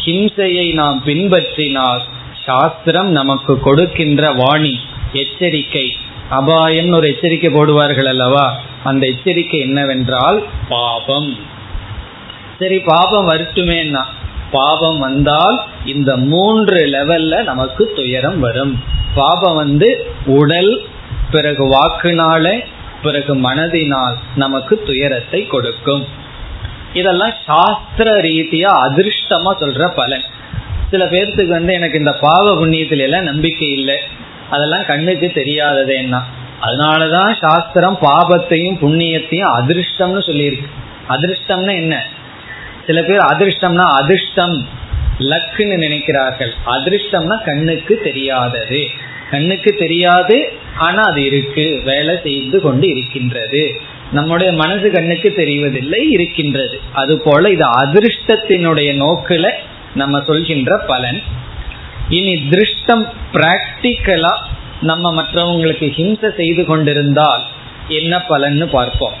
ஹிம்சையை நாம் பின்பற்றினால் சாஸ்திரம் நமக்கு கொடுக்கின்ற வாணி எச்சரிக்கை அபாயம் ஒரு எச்சரிக்கை போடுவார்கள் அல்லவா? அந்த எச்சரிக்கை என்னவென்றால் பாபம். சரி பாபம் வரட்டுமேன்னா பாபம் வந்தால் இந்த மூன்று லெவல்ல நமக்கு துயரம் வரும். பாபம் வந்து உடல் பிறகு வாக்குனால பிறகு மனதினால் நமக்கு துயரத்தை கொடுக்கும். இதெல்லாம் சாஸ்திர ரீதியா அதிர்ஷ்டமா சொல்ற பலன். சில பேர்த்துக்கு வந்து எனக்கு இந்த பாவ புண்ணியத்துல எல்லாம் நம்பிக்கை இல்லை. அதெல்லாம் கண்ணுக்கு தெரியாததேன்னா அதனாலதான் சாஸ்திரம் பாபத்தையும் புண்ணியத்தையும் அதிர்ஷ்டம்னு சொல்லியிருக்கு. அதிர்ஷ்டம்னா என்ன? சில பேர் அதிர்ஷ்டம்னா அதிர்ஷ்டம் லக்குன்னு நினைக்கிறார்கள். அதிர்ஷ்டம்னா கண்ணுக்கு தெரியாதது. கண்ணுக்கு தெரியாது ஆனா அது இருக்கு. வேலை செய்து கொண்டு இருக்கின்றது. நம்முடைய மனசு கண்ணுக்கு தெரிவதில்லை இருக்கின்றது. அது போல இது அதிர்ஷ்டத்தினுடைய நோக்குல நம்ம சொல்கின்ற பலன். இனி திருஷ்டம் பிராக்டிக்கலா நம்ம மற்றவங்களுக்கு ஹிம்சை செய்து கொண்டிருந்தால் என்ன பலன்னு பார்ப்போம்.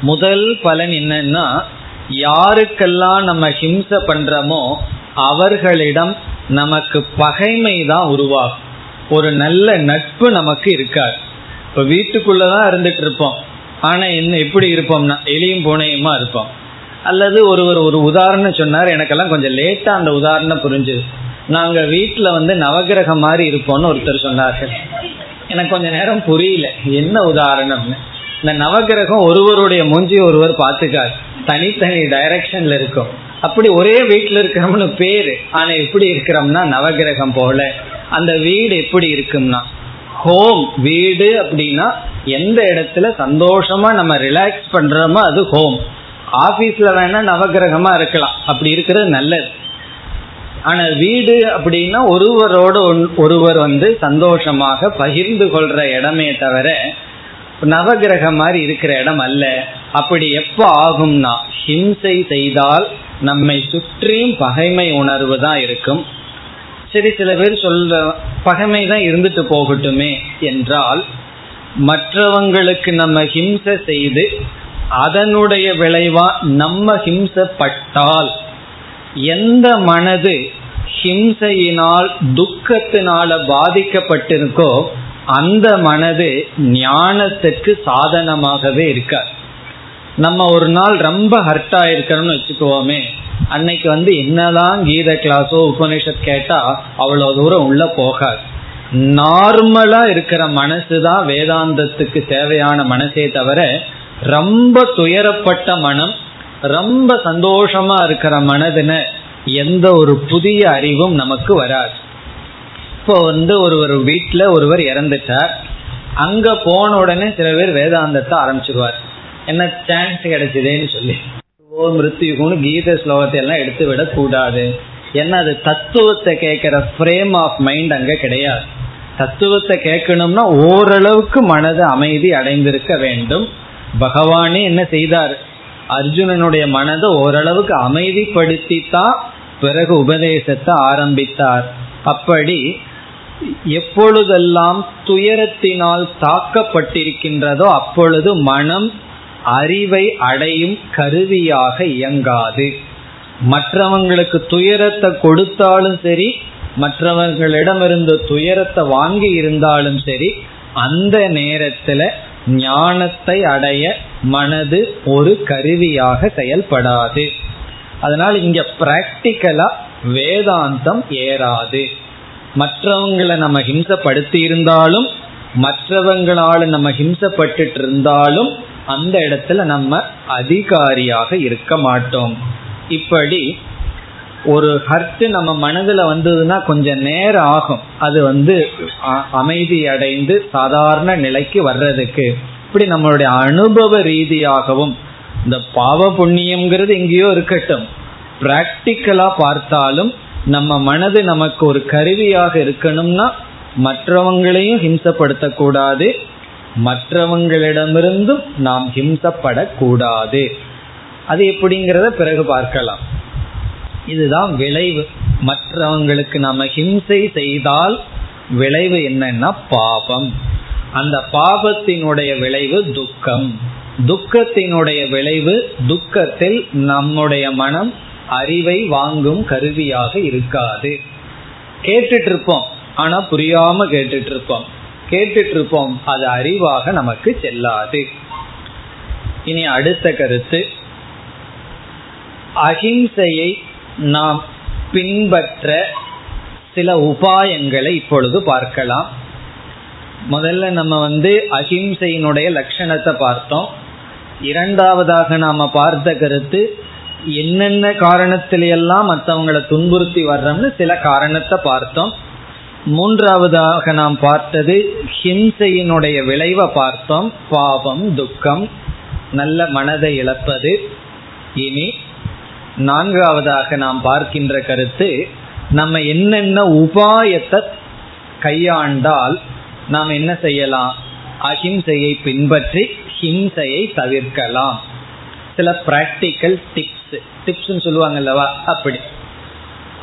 முதல் பலன் என்னன்னா யாருக்கெல்லாம் நம்ம ஹிம்சை பண்றோமோ அவர்களிடம் நமக்கு பகைமை தான் உருவாகும். ஒரு நல்ல நட்பு நமக்கு இருக்காது. இப்போ வீட்டுக்குள்ளதான் இருந்துட்டு இருப்போம். ஆனா என்ன எப்படி இருப்போம்னா எளியும் பூனையுமா இருப்போம். அல்லது ஒருவர் ஒரு உதாரணம் சொன்னார் எனக்கெல்லாம் கொஞ்சம் லேட்டா அந்த உதாரணம் புரிஞ்சுது. நாங்க வீட்டுல வந்து நவகிரகம் மாதிரி இருப்போம்னு ஒருத்தர் சொன்னார்கள் எனக்கு கொஞ்ச நேரம் புரியல. என்ன உதாரணம்னு இந்த நவகிரகம் ஒருவருடைய மூஞ்சி ஒருவர் பார்த்துக்காது தனித்தனி டைரக்ஷன்ல இருக்கும். அப்படி ஒரே வீட்டில் இருக்கிறோம்னு பேரு. ஆனா எப்படி இருக்கிறோம்னா நவகிரகம் போல. அந்த வீடு எப்படி இருக்கும்னா ஹோம் வீடு அப்படின்னா எந்த இடத்துல சந்தோஷமா நம்ம ரிலாக்ஸ் பண்றோமோ அது ஹோம் ஆபீஸ்ல வேணா நவகிரகமா இருக்கலாம். அப்படி இருக்கிறது நல்லது. ஆனா வீடு அப்படின்னா ஒருவரோட ஒருவர் வந்து சந்தோஷமாக பகிர்ந்து கொள்ற இடமே தவிர நவகிரகம் மாதிரி இருக்கிற இடம் அல்ல. அப்படி எப்ப ஆகும்னா ஹிம்சை செய்தால் நம்மை சுற்றியும் பகைமை உணர்வு தான் இருக்கும். சரி சில பேர் சொல்ல பகைமை தான் இருந்துட்டு போகட்டுமே என்றால் மற்றவங்களுக்கு நம்ம ஹிம்சை செய்து அதனுடைய விளைவா நம்ம ஹிம்சப்பட்டால் எந்த மனது ஹிம்சையினால் துக்கத்தினால பாதிக்கப்பட்டிருக்கோ அந்த மனது ஞானத்துக்கு சாதனமாகவே இருக்கார். நம்ம ஒரு நாள் ரொம்ப ஹர்ட் ஆயிருக்கிறோம்னு வச்சுக்குவோமே அன்னைக்கு வந்து என்னதான் கீத கிளாஸோ உபநிஷத் கேட்டா அவ்வளவு தூரம் உள்ள போகாது. நார்மலா இருக்கிற மனசு தான் வேதாந்தத்துக்கு தேவையான மனசே தவிர ரொம்ப துயரப்பட்ட மனம் ரொம்ப சந்தோஷமா இருக்கிற மனதுன எந்த ஒரு புதிய அறிவும் நமக்கு வராது. இப்போ வந்து ஒருவர் வீட்டில் ஒருவர் இறந்துட்டார். அங்க போன உடனே சில பேர் வேதாந்தத்தை ஆரம்பிச்சிருவார். என்ன சான்ஸ் கிடைச்சதேன்னு சொல்லி. ஓ மிருத்யுகுன்னு கீத ஸ்லோகத்தை எல்லாம் எடுத்து விட கூடாது. ஏன்னா அது தத்துவத்தை கேட்கிற ஃப்ரேம் ஆஃப் மைண்ட் அங்க கிடையாது. தத்துவத்தை கேட்கணும்னா ஓரளவுக்கு மனது அமைதி அடைந்திருக்க வேண்டும். பகவானே என்ன செய்தார்? அர்ஜுனனுடைய மனதை ஓரளவுக்கு அமைதிப்படுத்தி தான் பிறகு உபதேசத்தை ஆரம்பித்தார். அப்படி எப்பொழுதெல்லாம் துயரத்தினால் தாக்கப்பட்டிருக்கின்றதோ அப்பொழுது மனம் அறிவை அடையும் கருவியாக இயங்காது. மற்றவங்களுக்கு துயரத்தை கொடுத்தாலும் சரி மற்றவர்களிடமிருந்து துயரத்தை வாங்கி இருந்தாலும் சரி அந்த நேரத்துல ஞானத்தை அடைய மனது ஒரு கருவியாக செயல்படாது. அதனால் இங்க பிராக்டிக்கலா வேதாந்தம் ஏறாது. மற்றவங்களை நம்ம ஹிம்சப்படுத்தி இருந்தாலும் மற்றவங்களால நம்ம ஹிம்சப்பட்டு இருந்தாலும் அந்த இடத்துல நம்ம அதிகாரியாக இருக்க மாட்டோம். இப்படி ஒரு ஹர்ட் நம்ம மனதுல வந்ததுன்னா கொஞ்சம் நேரம் ஆகும். அது வந்து அமைதி அடைந்து சாதாரண நிலைக்கு வர்றதுக்கு. இப்படி நம்மளுடைய அனுபவ ரீதியாகவும் இந்த பாவ புண்ணியம்ங்கிறது எங்கேயோ இருக்கட்டும். பிராக்டிக்கலா பார்த்தாலும் நம்ம மனது நமக்கு ஒரு கருவியாக இருக்கணும்னா மற்றவங்களையும் ஹிம்சப்படுத்தக்கூடாது. மற்றவங்களிடமிருந்தும் நாம் ஹிம்சப்படக்கூடாது. அது எப்படிங்கிறத பிறகு பார்க்கலாம். இதுதான் விளைவு. மற்றவங்களுக்கு நம்ம ஹிம்சை செய்தால் விளைவு என்னன்னா பாபம். அந்த பாபத்தினுடைய விளைவு துக்கம். துக்கத்தினுடைய விளைவு துக்கத்தில் நம்முடைய மனம் அறிவை வாங்கும் கருவியாக இருக்காது. கேட்டுட்டு இருப்போம் ஆனா புரியாம கேட்டுட்டு இருப்போம் கேட்டுட்டு இருப்போம் அது அறிவாக நமக்கு செல்லாது. இனி அடுத்த கருத்து. அகிம்சையை நாம் பின்பற்ற சில உபாயங்களை இப்பொழுது பார்க்கலாம். முதல்ல நம்ம வந்து அஹிம்சையினுடைய லட்சணத்தை பார்த்தோம். இரண்டாவதாக நாம பார்த்த கருத்து என்னென்ன காரணத்திலையெல்லாம் மற்றவங்களை துன்புறுத்தி வர்றோம்னு சில காரணத்தை பார்த்தோம். மூன்றாவதாக நாம் பார்த்தது ஹிம்சையினுடைய விளைவை பார்த்தோம். பாவம் துக்கம் நல்ல மனதை இழப்பது. இனி நான்காவதாக நாம் பார்க்கின்ற கருத்து நம்ம என்னென்ன உபாயத்தை கையாண்டால் நாம் என்ன செய்யலாம்? அஹிம்சையை பின்பற்றி ஹிம்சையை தவிர்க்கலாம். சில பிராக்டிக்கல் டிப்ஸ் டிப்ஸ் சொல்லுவாங்கல்லவா அப்படி.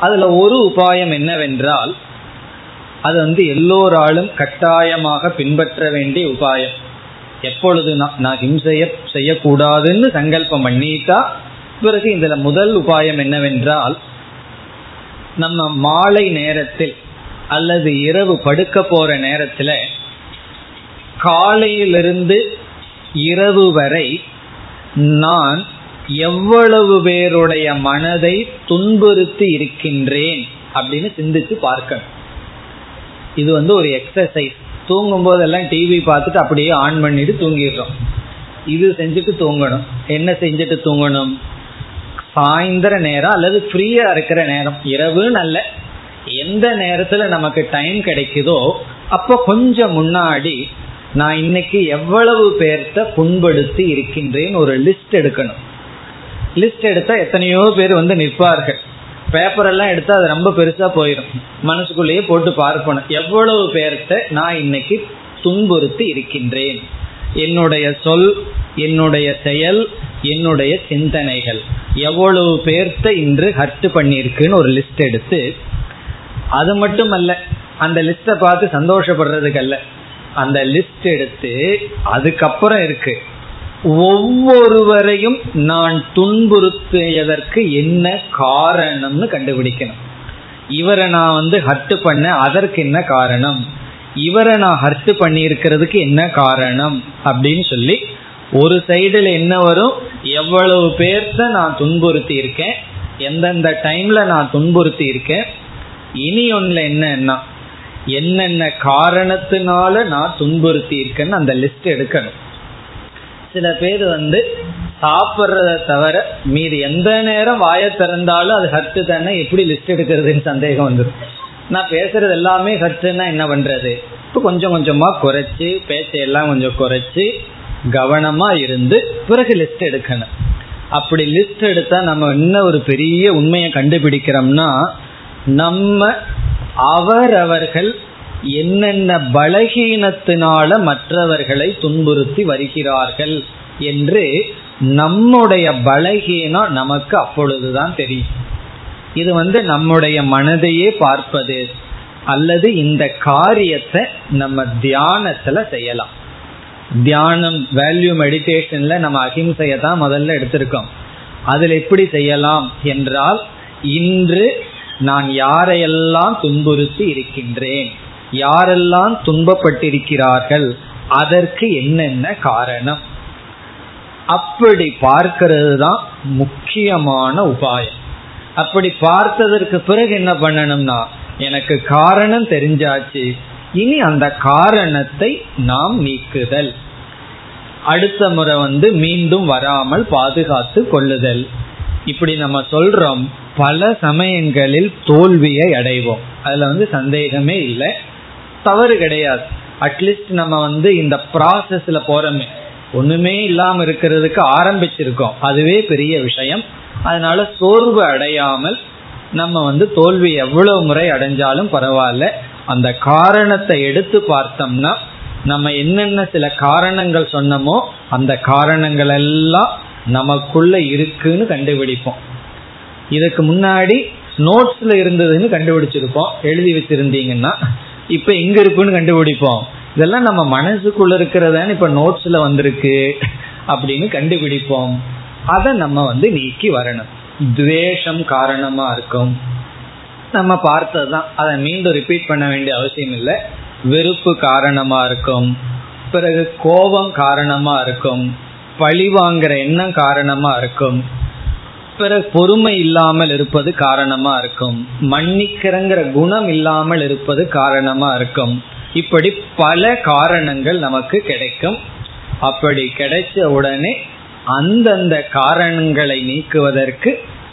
அதுல ஒரு உபாயம் என்னவென்றால் அது வந்து எல்லோராலும் கட்டாயமாக பின்பற்ற வேண்டிய உபாயம். எப்பொழுது நான் ஹிம்சைய செய்யக்கூடாதுன்னு சங்கல்பம் பண்ணிட்டா பிறகு இதுல முதல் உபாயம் என்னவென்றால் நம்ம மாலை நேரத்தில் அல்லது இரவு படுக்க போற நேரத்துல காலையிலிருந்து இரவு வரை நான் எவ்வளவு பேருடைய மனதை துன்புறுத்தி இருக்கின்றேன் அப்படின்னு சிந்திச்சு பார்க்கணும். இது வந்து ஒரு எக்ஸசைஸ் தூங்கும் போதெல்லாம் டிவி பார்த்துட்டு அப்படியே ஆன் பண்ணிட்டு தூங்கிடுறோம். இது செஞ்சுட்டு தூங்கணும். என்ன செஞ்சுட்டு தூங்கணும்? சாயந்தர நேரம் அல்லது ஃப்ரீயா இருக்கிற நேரம். இரவு நல்ல எந்த நேரத்துல நமக்கு டைம் கிடைக்குதோ அப்போ கொஞ்சம் முன்னாடி நான் இன்னைக்கு எவ்வளவு பேர்த்த புண்படுத்தி இருக்கின்றேன் ஒரு லிஸ்ட் எடுக்கணும். லிஸ்ட் எடுத்தா எத்தனையோ பேர் வந்து நிற்பார்கள். பேப்பர் எல்லாம் எடுத்தா அது ரொம்ப பெருசா போயிடும் மனசுக்குள்ளேயே போட்டு பார்ப்பணும் எவ்வளவு பேர்த்த நான் இன்னைக்கு துன்புறுத்தி இருக்கின்றேன்? என்னுடைய சொல் என்னுடைய செயல் என்னுடைய சிந்தனைகள். எவ்வளவு பேர்த்த இன்று ஹர்ட் பண்ணியிருக்குன்னு ஒரு லிஸ்ட் எடுத்து அது மட்டும் அல்ல அந்த லிஸ்ட்டை பார்த்து சந்தோஷப்படுறதுக்கு அல்ல அந்த லிஸ்ட் எடுத்து அதுக்கப்புறம் இருக்கு. ஒவ்வொருவரையும் நான் துன்புறுத்தியதற்கு என்ன காரணம்னு கண்டுபிடிக்கணும். இவரை நான் வந்து ஹர்ட் பண்ண அதற்கு என்ன காரணம்? இவரை நான் ஹர்ட் பண்ணியிருக்கிறதுக்கு என்ன காரணம் அப்படின்னு சொல்லி ஒரு சைடில் என்ன வரும்? எவ்வளவு பேர்த்த நான் துன்புறுத்தி இருக்கேன் எந்தெந்த டைம்ல நான் துன்புறுத்தி இருக்கேன் இனி ஒன்றுல என்னன்னா என்னென்ன காரணத்தினால நான் துன்புறுத்தி இருக்கேன்னு அந்த லிஸ்ட் எடுக்கணும். சில பேர் வந்து சாப்பிட்றத தவிர மீது எந்த நேரம் வாய திறந்தாலும் அது ஹர்ட்டு தானே எப்படி லிஸ்ட் எடுக்கிறதுன்னு சந்தேகம் வந்துடும் நான் பேசுறது எல்லாமே ஹர்ட்டுன்னா என்ன பண்றது? இப்போ கொஞ்சம் கொஞ்சமா குறைச்சி பேச்சையெல்லாம் கொஞ்சம் குறைச்சி கவனமா இருந்து பிறகு லிஸ்ட் எடுக்கணும். அப்படி லிஸ்ட் எடுத்தா நம்ம என்ன ஒரு பெரிய உண்மையை கண்டுபிடிக்கிறோம்னா நம்ம அவரவர்கள் என்னென்ன பலகீனத்தினால மற்றவர்களை துன்புறுத்தி வருகிறார்கள் என்று நம்முடைய பலகீனம் நமக்கு அப்பொழுதுதான் தெரியும். இது வந்து நம்முடைய மனதையே பார்ப்பது அல்லது இந்த காரியத்தை நம்ம தியானத்துல செய்யலாம். தியானம் வேல்யூ மெடிடேஷன்ல நம்ம அகிம்சையை தான் முதல்ல எடுத்திருக்கோம். அதில் எப்படி செய்யலாம் என்றால் இன்று நான் யாரையெல்லாம் துன்புறுத்தி இருக்கின்றேன் யாரெல்லாம் துன்பப்பட்டிருக்கிறார்கள் அதற்கு என்னென்ன காரணம்? அப்படி பார்க்கிறது தான் முக்கியமான உபாயம். அப்படி பார்த்ததற்கு பிறகு என்ன பண்ணணும்னா எனக்கு காரணம் தெரிஞ்சாச்சு. இனி அந்த காரணத்தை நாம் நீக்குதல். அடுத்த முறை வந்து மீண்டும் வராமல் பாதுகாத்து கொள்ளுதல். இப்படி நம்ம சொல்றோம் பல சமயங்களில் தோல்வியை அடைவோம். அதுல வந்து சந்தேகமே இல்லை. தவறு கிடையாது. அட்லீஸ்ட் நம்ம வந்து இந்த ப்ராசஸ்ல போறோமே. ஒண்ணுமே இல்லாம இருக்கிறதுக்கு ஆரம்பிச்சிருக்கோம். அதுவே பெரிய விஷயம். அதனால சோர்வு அடையாமல் நம்ம வந்து தோல்வி எவ்வளவு முறை அடைஞ்சாலும் பரவாயில்ல. அந்த காரணத்தை எடுத்து பார்த்தோம்னா நம்ம என்னென்ன சில காரணங்கள் சொன்னமோ அந்த காரணங்கள் எல்லாம் நமக்குள்ள இருக்குன்னு கண்டுபிடிப்போம். இதுக்கு முன்னாடி நோட்ஸ்ல இருந்ததுன்னு கண்டுபிடிச்சிருப்போம். எழுதி வச்சிருந்தீங்கன்னா இப்ப எங்க இருக்குன்னு கண்டுபிடிப்போம். இதெல்லாம் நம்ம மனசுக்குள்ள இருக்கிறதான்னு இப்ப நோட்ஸ்ல வந்திருக்கு அப்படின்னு கண்டுபிடிப்போம். அதை நம்ம வந்து நீக்கி வரணும். துவேஷம் காரணமா இருக்கும். நம்ம பார்த்ததுதான். அதை மீண்டும் ரிப்பீட் பண்ண வேண்டிய அவசியம் இல்லை. வெறுப்பு காரணமா இருக்கும். பிறகு கோபம் காரணமா இருக்கும். பழி வாங்குற எண்ணம் காரணமா இருக்கும். பிறகு பொறுமை இல்லாமல் இருப்பது காரணமா இருக்கும். மன்னிக்கிறங்கிற குணம் இல்லாமல் இருப்பது காரணமா இருக்கும். இப்படி பல காரணங்கள் நமக்கு கிடைக்கும். அப்படி கிடைச்ச உடனே அந்தந்த காரணங்களை நீக்குவதற்கு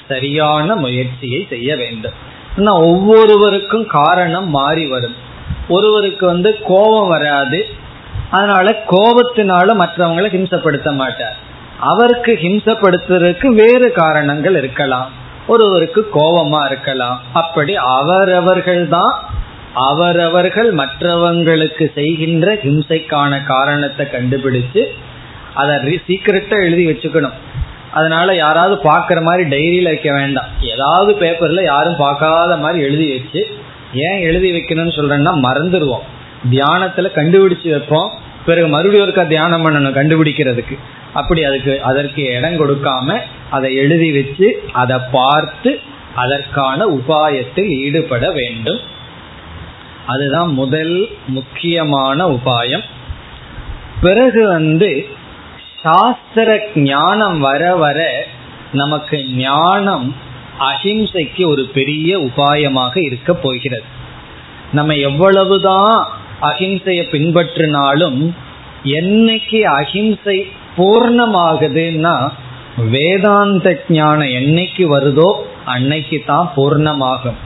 சரியான முயற்சியை செய்ய வேண்டும். ஆனால் ஒவ்வொருவருக்கும் காரணம் மாறி வரும். ஒருவருக்கு வந்து கோபம் வராது. அதனால கோபத்தினால மற்றவங்களை ஹிம்சப்படுத்த மாட்டார். அவருக்கு ஹிம்சப்படுத்துறதுக்கு வேறு காரணங்கள் இருக்கலாம். ஒருவருக்கு கோபமா இருக்கலாம். அப்படி அவரவர்கள் தான் அவரவர்கள் மற்றவங்களுக்கு செய்கின்ற ஹிம்சைக்கான காரணத்தை கண்டுபிடிச்சு அதை சீக்கிரட்டா எழுதி வச்சுக்கணும். அதனால யாராவது பார்க்குற மாதிரி டைரியில் வைக்க வேண்டாம். ஏதாவது பேப்பரில் யாரும் பார்க்காத மாதிரி எழுதி வச்சு ஏன் எழுதி வைக்கணும்னு சொல்கிறேன்னா மறந்துடுவோம். தியானத்தில் கண்டுபிடிச்சு வைப்போம். பிறகு மறுபடியும் ஒருக்கா தியானம் பண்ணணும் கண்டுபிடிக்கிறதுக்கு. அப்படி அதுக்கு அதற்கு இடம் கொடுக்காம அதை எழுதி வச்சு அதை பார்த்து அதற்கான உபாயத்தில் ஈடுபட வேண்டும். அதுதான் முதல் முக்கியமான உபாயம். பிறகு வந்து சாஸ்திர ஞானம் வர வர நமக்கு ஞானம் அஹிம்சைக்கு ஒரு பெரிய உபாயமாக இருக்க போகிறது. நம்ம எவ்வளவுதான் அஹிம்சையை பின்பற்றினாலும் என்னைக்கு அஹிம்சை பூர்ணமாகுதுன்னா வேதாந்த ஞானம் என்னைக்கு வருதோ அன்னைக்கு தான் பூர்ணமாகும்.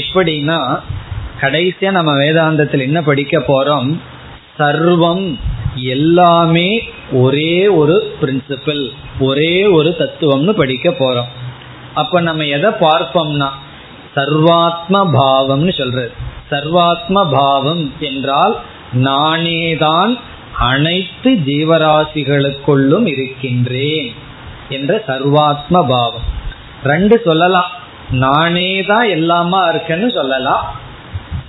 எப்படின்னா கடைசியா நம்ம வேதாந்தத்தில் என்ன படிக்க போறோம்? சர்வம் எல்லாமே ஒரே ஒரு பிரின்சிபிள் ஒரே ஒரு தத்துவம்னு படிக்க போறோம். அப்ப நம்ம எதை பார்ப்போம்னா சர்வாத்ம பாவம்னு சொல்றது. சர்வாத்ம பாவம் என்றால் நானேதான் அனைத்து ஜீவராசிகளுக்குள்ளும் இருக்கின்றேன் என்ற சர்வாத்ம பாவம். ரெண்டு சொல்லலாம். நானே தான் எல்லாமா இருக்கேன்னு சொல்லலாம்.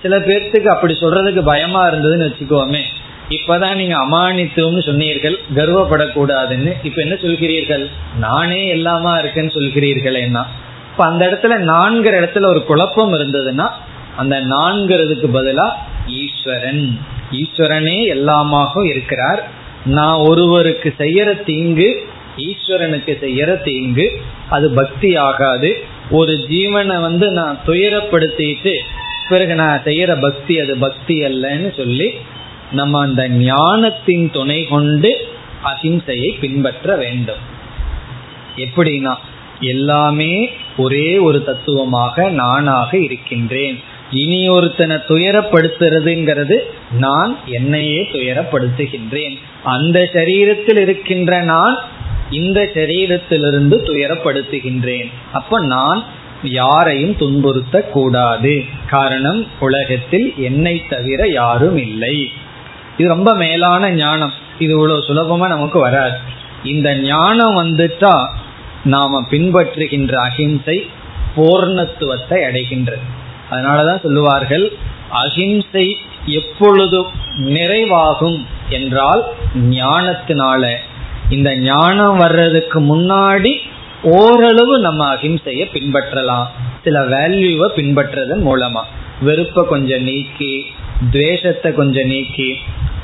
சில பேர்த்துக்கு அப்படி சொல்றதுக்கு பயமா இருந்ததுன்னு வச்சுக்கோமே. இப்பதான் நீங்க அமானித்துவம்னு சொன்னீர்கள் கர்வப்படக்கூடாதுன்னு. இப்ப என்ன சொல்கிறீர்கள்? நானே எல்லாமா இருக்கேன்னு சொல்கிறீர்கள் என்ன இப்ப அந்த இடத்துல நான்கிற இடத்துல ஒரு குழப்பம் இருந்ததுன்னா அந்த நான்கிறதுக்கு பதிலா ஈஸ்வரன். ஈஸ்வரனே எல்லாமாக இருக்கிறார். நான் ஒருவருக்கு செய்யற தீங்கு ஈஸ்வரனுக்கு செய்யற தீங்கு அது பக்தி ஆகாது. ஒரு ஜீவனை வந்து நான் துயரப்படுத்திட்டு பிறகு நான் செய்யற பக்தி அது பக்தி அல்லன்னு சொல்லி நம்ம அந்த ஞானத்தின் துணை கொண்டு அஹிம்சையை பின்பற்ற வேண்டும். எப்படின்னா எல்லாமே ஒரே ஒரு தத்துவமாக நானாக இருக்கின்றேன். இனி ஒருத்தனை துயரப்படுத்துறதுங்கிறது நான் என்னையே துயரப்படுத்துகின்றேன். அந்த சரீரத்தில் இருக்கின்ற நான் இந்த சரீரத்திலிருந்து துயரப்படுத்துகின்றேன். அப்ப நான் யாரையும் துன்புறுத்த கூடாது காரணம் உலகத்தில் என்னை தவிர யாரும் இல்லை. இது ரொம்ப மேலான ஞானம். இது இவ்வளவு சுலபமா நமக்கு வராது. இந்த ஞானம் வந்துட்டா நாம பின்பற்றுகின்ற அகிம்சை பூர்ணத்துவத்தை அடைகின்றது. அதனாலதான் சொல்லுவார்கள் அகிம்சை எப்பொழுதும் நிறைவாகும் என்றால் ஞானத்தினால. இந்த ஞானம் வர்றதுக்கு முன்னாடி ஓரளவு நம்ம அஹிம்சைய பின்பற்றலாம். சில வேல்யூவை பின்பற்றதன் மூலமா. வெறுப்பை கொஞ்சம் நீக்கி துவேஷத்தை கொஞ்சம் நீக்கி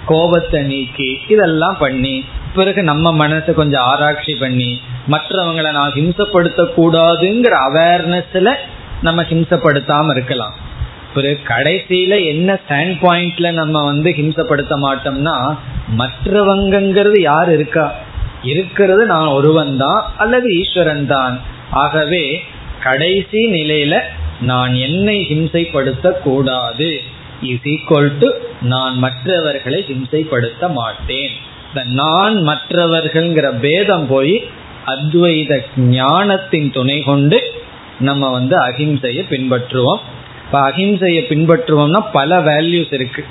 கோபத்தை நீக்கி இதெல்லாம் பண்ணி பிறகு நம்ம மனசை கொஞ்சம் ஆராய்ச்சி பண்ணி மற்றவங்களை நான் ஹிம்சப்படுத்த கூடாதுங்கிற அவேர்னஸ்ல நம்ம ஹிம்சப்படுத்தாம இருக்கலாம். பிறகு கடைசியில என்ன ஸ்டாண்ட் பாயிண்ட்ல நம்ம வந்து ஹிம்சப்படுத்த மாட்டோம்னா மற்றவங்கிறது யார் இருக்கா? இருக்கிறது நான் ஒருவன் தான் அல்லது ஈஸ்வரன் தான் ஆகவே கடைசி நிலையில நான் என்னை ஹிம்சைப்படுத்த கூடாது இஸ் ஈக்வல் டு நான் மற்றவர்களை ஹிம்சைப்படுத்த மாட்டேன். இந்த நான் மற்றவர்கள்ங்கிற பேதம் போய் அத்வைத ஞானத்தின் துணை கொண்டு நம்ம வந்து அகிம்சையை பின்பற்றுவோம். இப்போ அகிம்சையை பின்பற்றுவோம்னா பல வேல்யூஸ் இருக்கு.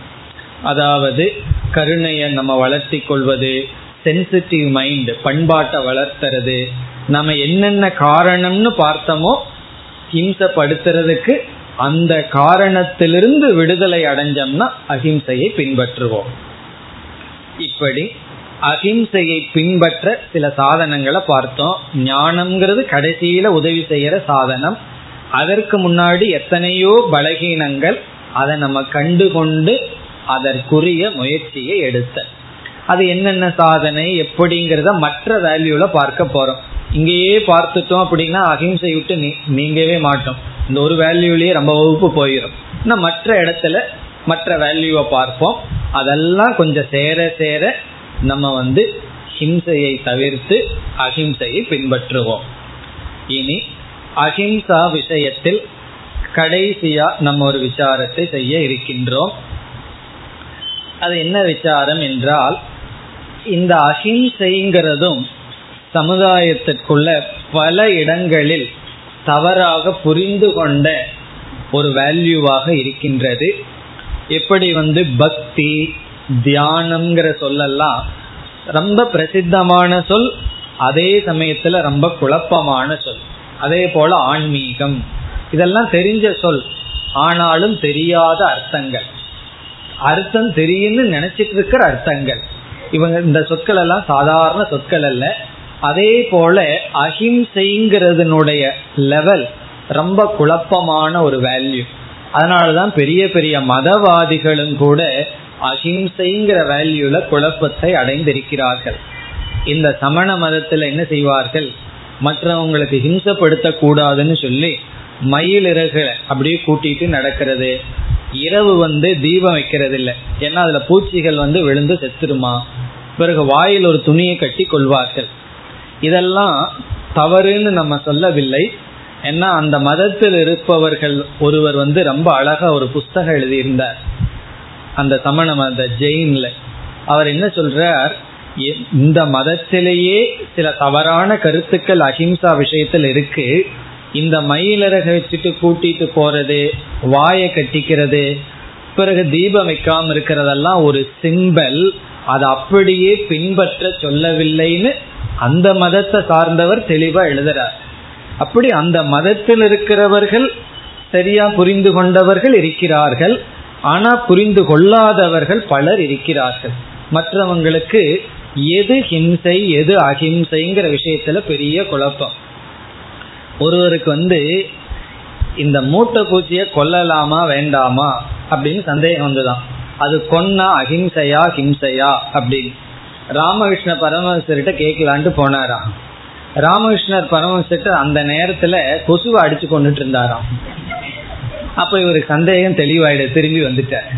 அதாவது கருணையை நம்ம வளர்த்தி கொள்வது சென்சிட்டிவ் மைண்ட் பண்பாட்டை வளர்த்துறது. நம்ம என்னென்ன காரணம்னு பார்த்தோமோ ஹிம்சப்படுத்துறதுக்கு அந்த காரணத்திலிருந்து விடுதலை அடைஞ்சோம்னா அகிம்சையை பின்பற்றுவோம். இப்படி அகிம்சையை பின்பற்ற சில சாதனங்களை பார்த்தோம். ஞானம்ங்கிறது கடைசியில உதவி செய்யற சாதனம். அதற்கு முன்னாடி எத்தனையோ பலகீனங்கள் அதை நம்ம கண்டுகொண்டு அதற்குரிய முயற்சியை எடுத்த அது என்னென்ன சாதனை எப்படிங்கிறத மற்ற வேல்யூல பார்க்க போறோம். இங்கேயே பார்த்துட்டோம் அப்படின்னா அகிம்சை விட்டு நீங்கவே மாட்டோம். இந்த ஒரு வேல்யூலயே ரொம்ப வகுப்பு போயிடும் நான் மற்ற இடத்துல மற்ற வேல்யூவை பார்ப்போம். அதெல்லாம் கொஞ்சம் சேர சேர நம்ம வந்து ஹிம்சையை தவிர்த்து அகிம்சையை பின்பற்றுவோம். இனி அஹிம்சா விஷயத்தில் கடைசியா நம்ம ஒரு விசாரத்தை செய்ய இருக்கின்றோம். அது என்ன விசாரம் என்றால் இந்த அஹிம்சைங்கிறதும் சமுதாயத்திற்குள்ள பல இடங்களில் தவறாக புரிந்து கொண்ட ஒரு வேல்யூவாக இருக்கின்றது. எப்படி வந்து பக்தி தியானம்ங்கிற சொல்லெல்லாம் ரொம்ப பிரசித்தமான சொல் அதே சமயத்துல ரொம்ப குழப்பமான சொல். அதே போல ஆன்மீகம். இதெல்லாம் தெரிஞ்ச சொல். ஆனாலும் தெரியாத அர்த்தங்கள். அர்த்தம் தெரியும்னு நினைச்சிட்டு இருக்கிற அர்த்தங்கள். இவங்க இந்த சொற்கள் எல்லாம் சாதாரண சொற்கள் அல்ல. அதே போல அஹிம்சைங்கிறதுனுடைய லெவல் ரொம்ப குழப்பமான ஒரு வேல்யூ அதனாலதான் பெரிய பெரிய மதவாதிகளும் கூட அஹிம்சைங்கிற வேல்யூல குழப்பத்தை அடைந்திருக்கிறார்கள். இந்த சமண மதத்துல என்ன செய்வார்கள்? மற்றவங்களுக்கு ஹிம்சப்படுத்த கூடாதுன்னு சொல்லி மயில் அப்படியே கூட்டிட்டு நடக்கிறது. இரவு வந்து தீபம் வைக்கிறது இல்லை ஏன்னா அதுல பூச்சிகள் வந்து விழுந்து செத்துருமா பிறகு வாயில் ஒரு துணியை கட்டி கொள்வார்கள். இதெல்லாம் தவறுன்னு நம்ம சொல்லவில்லை. ஏன்னா அந்த மதத்தில் இருப்பவர்கள் ஒருவர் வந்து ரொம்ப அழகா ஒரு புஸ்தகம் எழுதியிருந்தார். அந்த சமண மத ஜெயின்ல. அவர் என்ன சொல்றார்? இந்த மதத்திலேயே சில தவறான கருத்துக்கள் அஹிம்சா விஷயத்தில் இருக்கு. இந்த மயிலரக வச்சுட்டு கூட்டிட்டு போறது வாயை கட்டிக்கிறது பிறகு தீபம் வைக்காம இருக்கிறதெல்லாம் ஒரு சிம்பல். அதை அப்படியே பின்பற்ற சொல்லவில்லைன்னு அந்த மதத்தை சார்ந்தவர் தெளிவா எழுதுறார். அப்படி அந்த மதத்தில் இருக்கிறவர்கள் சரியா புரிந்து கொண்டவர்கள் இருக்கிறார்கள். ஆனா புரிந்து கொள்ளாதவர்கள் பலர் இருக்கிறார்கள். மற்றவங்களுக்கு எது ஹிம்சை எது அஹிம்சைங்கிற விஷயத்துல பெரிய குழப்பம். ஒருவருக்கு வந்து இந்த மூட்டை பூச்சிய கொல்லலாமா வேண்டாமா அப்படின்னு சந்தேகம் வந்துதான். அது கொன்னா அஹிம்சையா ஹிம்சையா அப்படின்னு. ராமகிருஷ்ண பரமஹம்சர்கிட்ட கேட்கலான்ட்டு போனாராம். ராமகிருஷ்ணர் பரமஹம்சர்கிட்ட அந்த நேரத்துல கொசுவை அடிச்சு கொண்டுட்டு இருந்தாராம். அப்ப இவருக்கு சந்தேகம் தெளிவாயிடு திரும்பி வந்துட்டார்.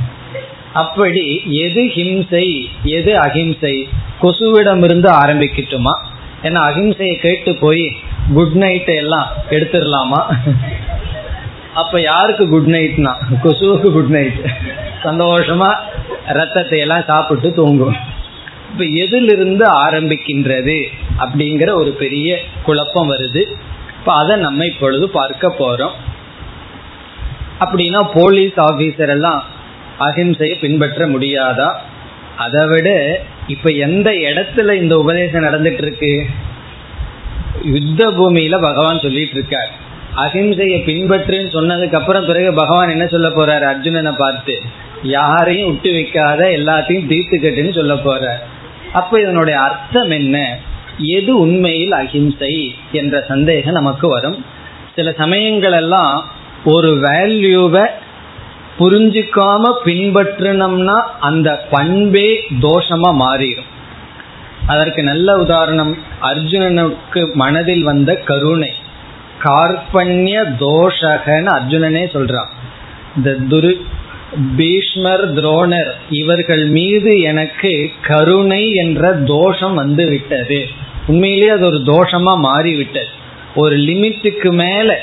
அப்படி எது ஹிம்சை எது அகிம்சை கொசுவிடமிருந்து ஆரம்பிக்கட்டுமா? ஏன்னா அகிம்சையை கேட்டு போய் குட் நைட் எல்லாம் எடுத்துடலாமா? அப்ப யாருக்கு குட் நைட்னா கொசுவுக்கு குட் நைட் சந்தோஷமா ரத்தத்தை எல்லாம் சாப்பிட்டு தூங்கும். இப்ப எதிலிருந்து ஆரம்பிக்கின்றது அப்படிங்கிற ஒரு பெரிய குழப்பம் வருது. இப்ப அதை நம்ம இப்பொழுது பார்க்க போறோம். அப்படின்னா போலீஸ் ஆபீசர் எல்லாம் அகிம்சையை பின்பற்ற முடியாதா? அதை விட இப்ப எந்த இடத்துல இந்த உபதேசம் நடந்துட்டு இருக்கு? யுத்த பூமியில பகவான் சொல்லிட்டு இருக்கார் அஹிம்சையை பின்பற்றுன்னு சொன்னதுக்கு அப்புறம் பிறகு பகவான் என்ன சொல்ல போறாரு? அர்ஜுனனை பார்த்து யாரையும் விட்டு வைக்காத எல்லாத்தையும் தீர்த்து கட்டுன்னு சொல்ல போறார். அப்ப இதனுடைய அர்த்தம் என்ன? எது உண்மையில் அஹிம்சை என்ற சந்தேகம் நமக்கு வரும். சில சமயங்கள் எல்லாம் ஒரு வேல்யூவை புரிஞ்சுக்காம பின்பற்றினோம்னா அந்த பண்பே தோஷமா மாறிடும். அதற்கு நல்ல உதாரணம் அர்ஜுனனுக்கு மனதில் வந்த கருணை. கார்பண்ய தோஷகன்னு அர்ஜுனனே சொல்றான். இந்த துரு பீஷ்மர் துரோணர் இவர்கள் மீது எனக்கு கருணை என்ற தோஷம் வந்து விட்டது உண்மையிலேயே அது ஒரு தோஷமா மாறிவிட்டது. ஒரு லிமிட்டுக்கு மேல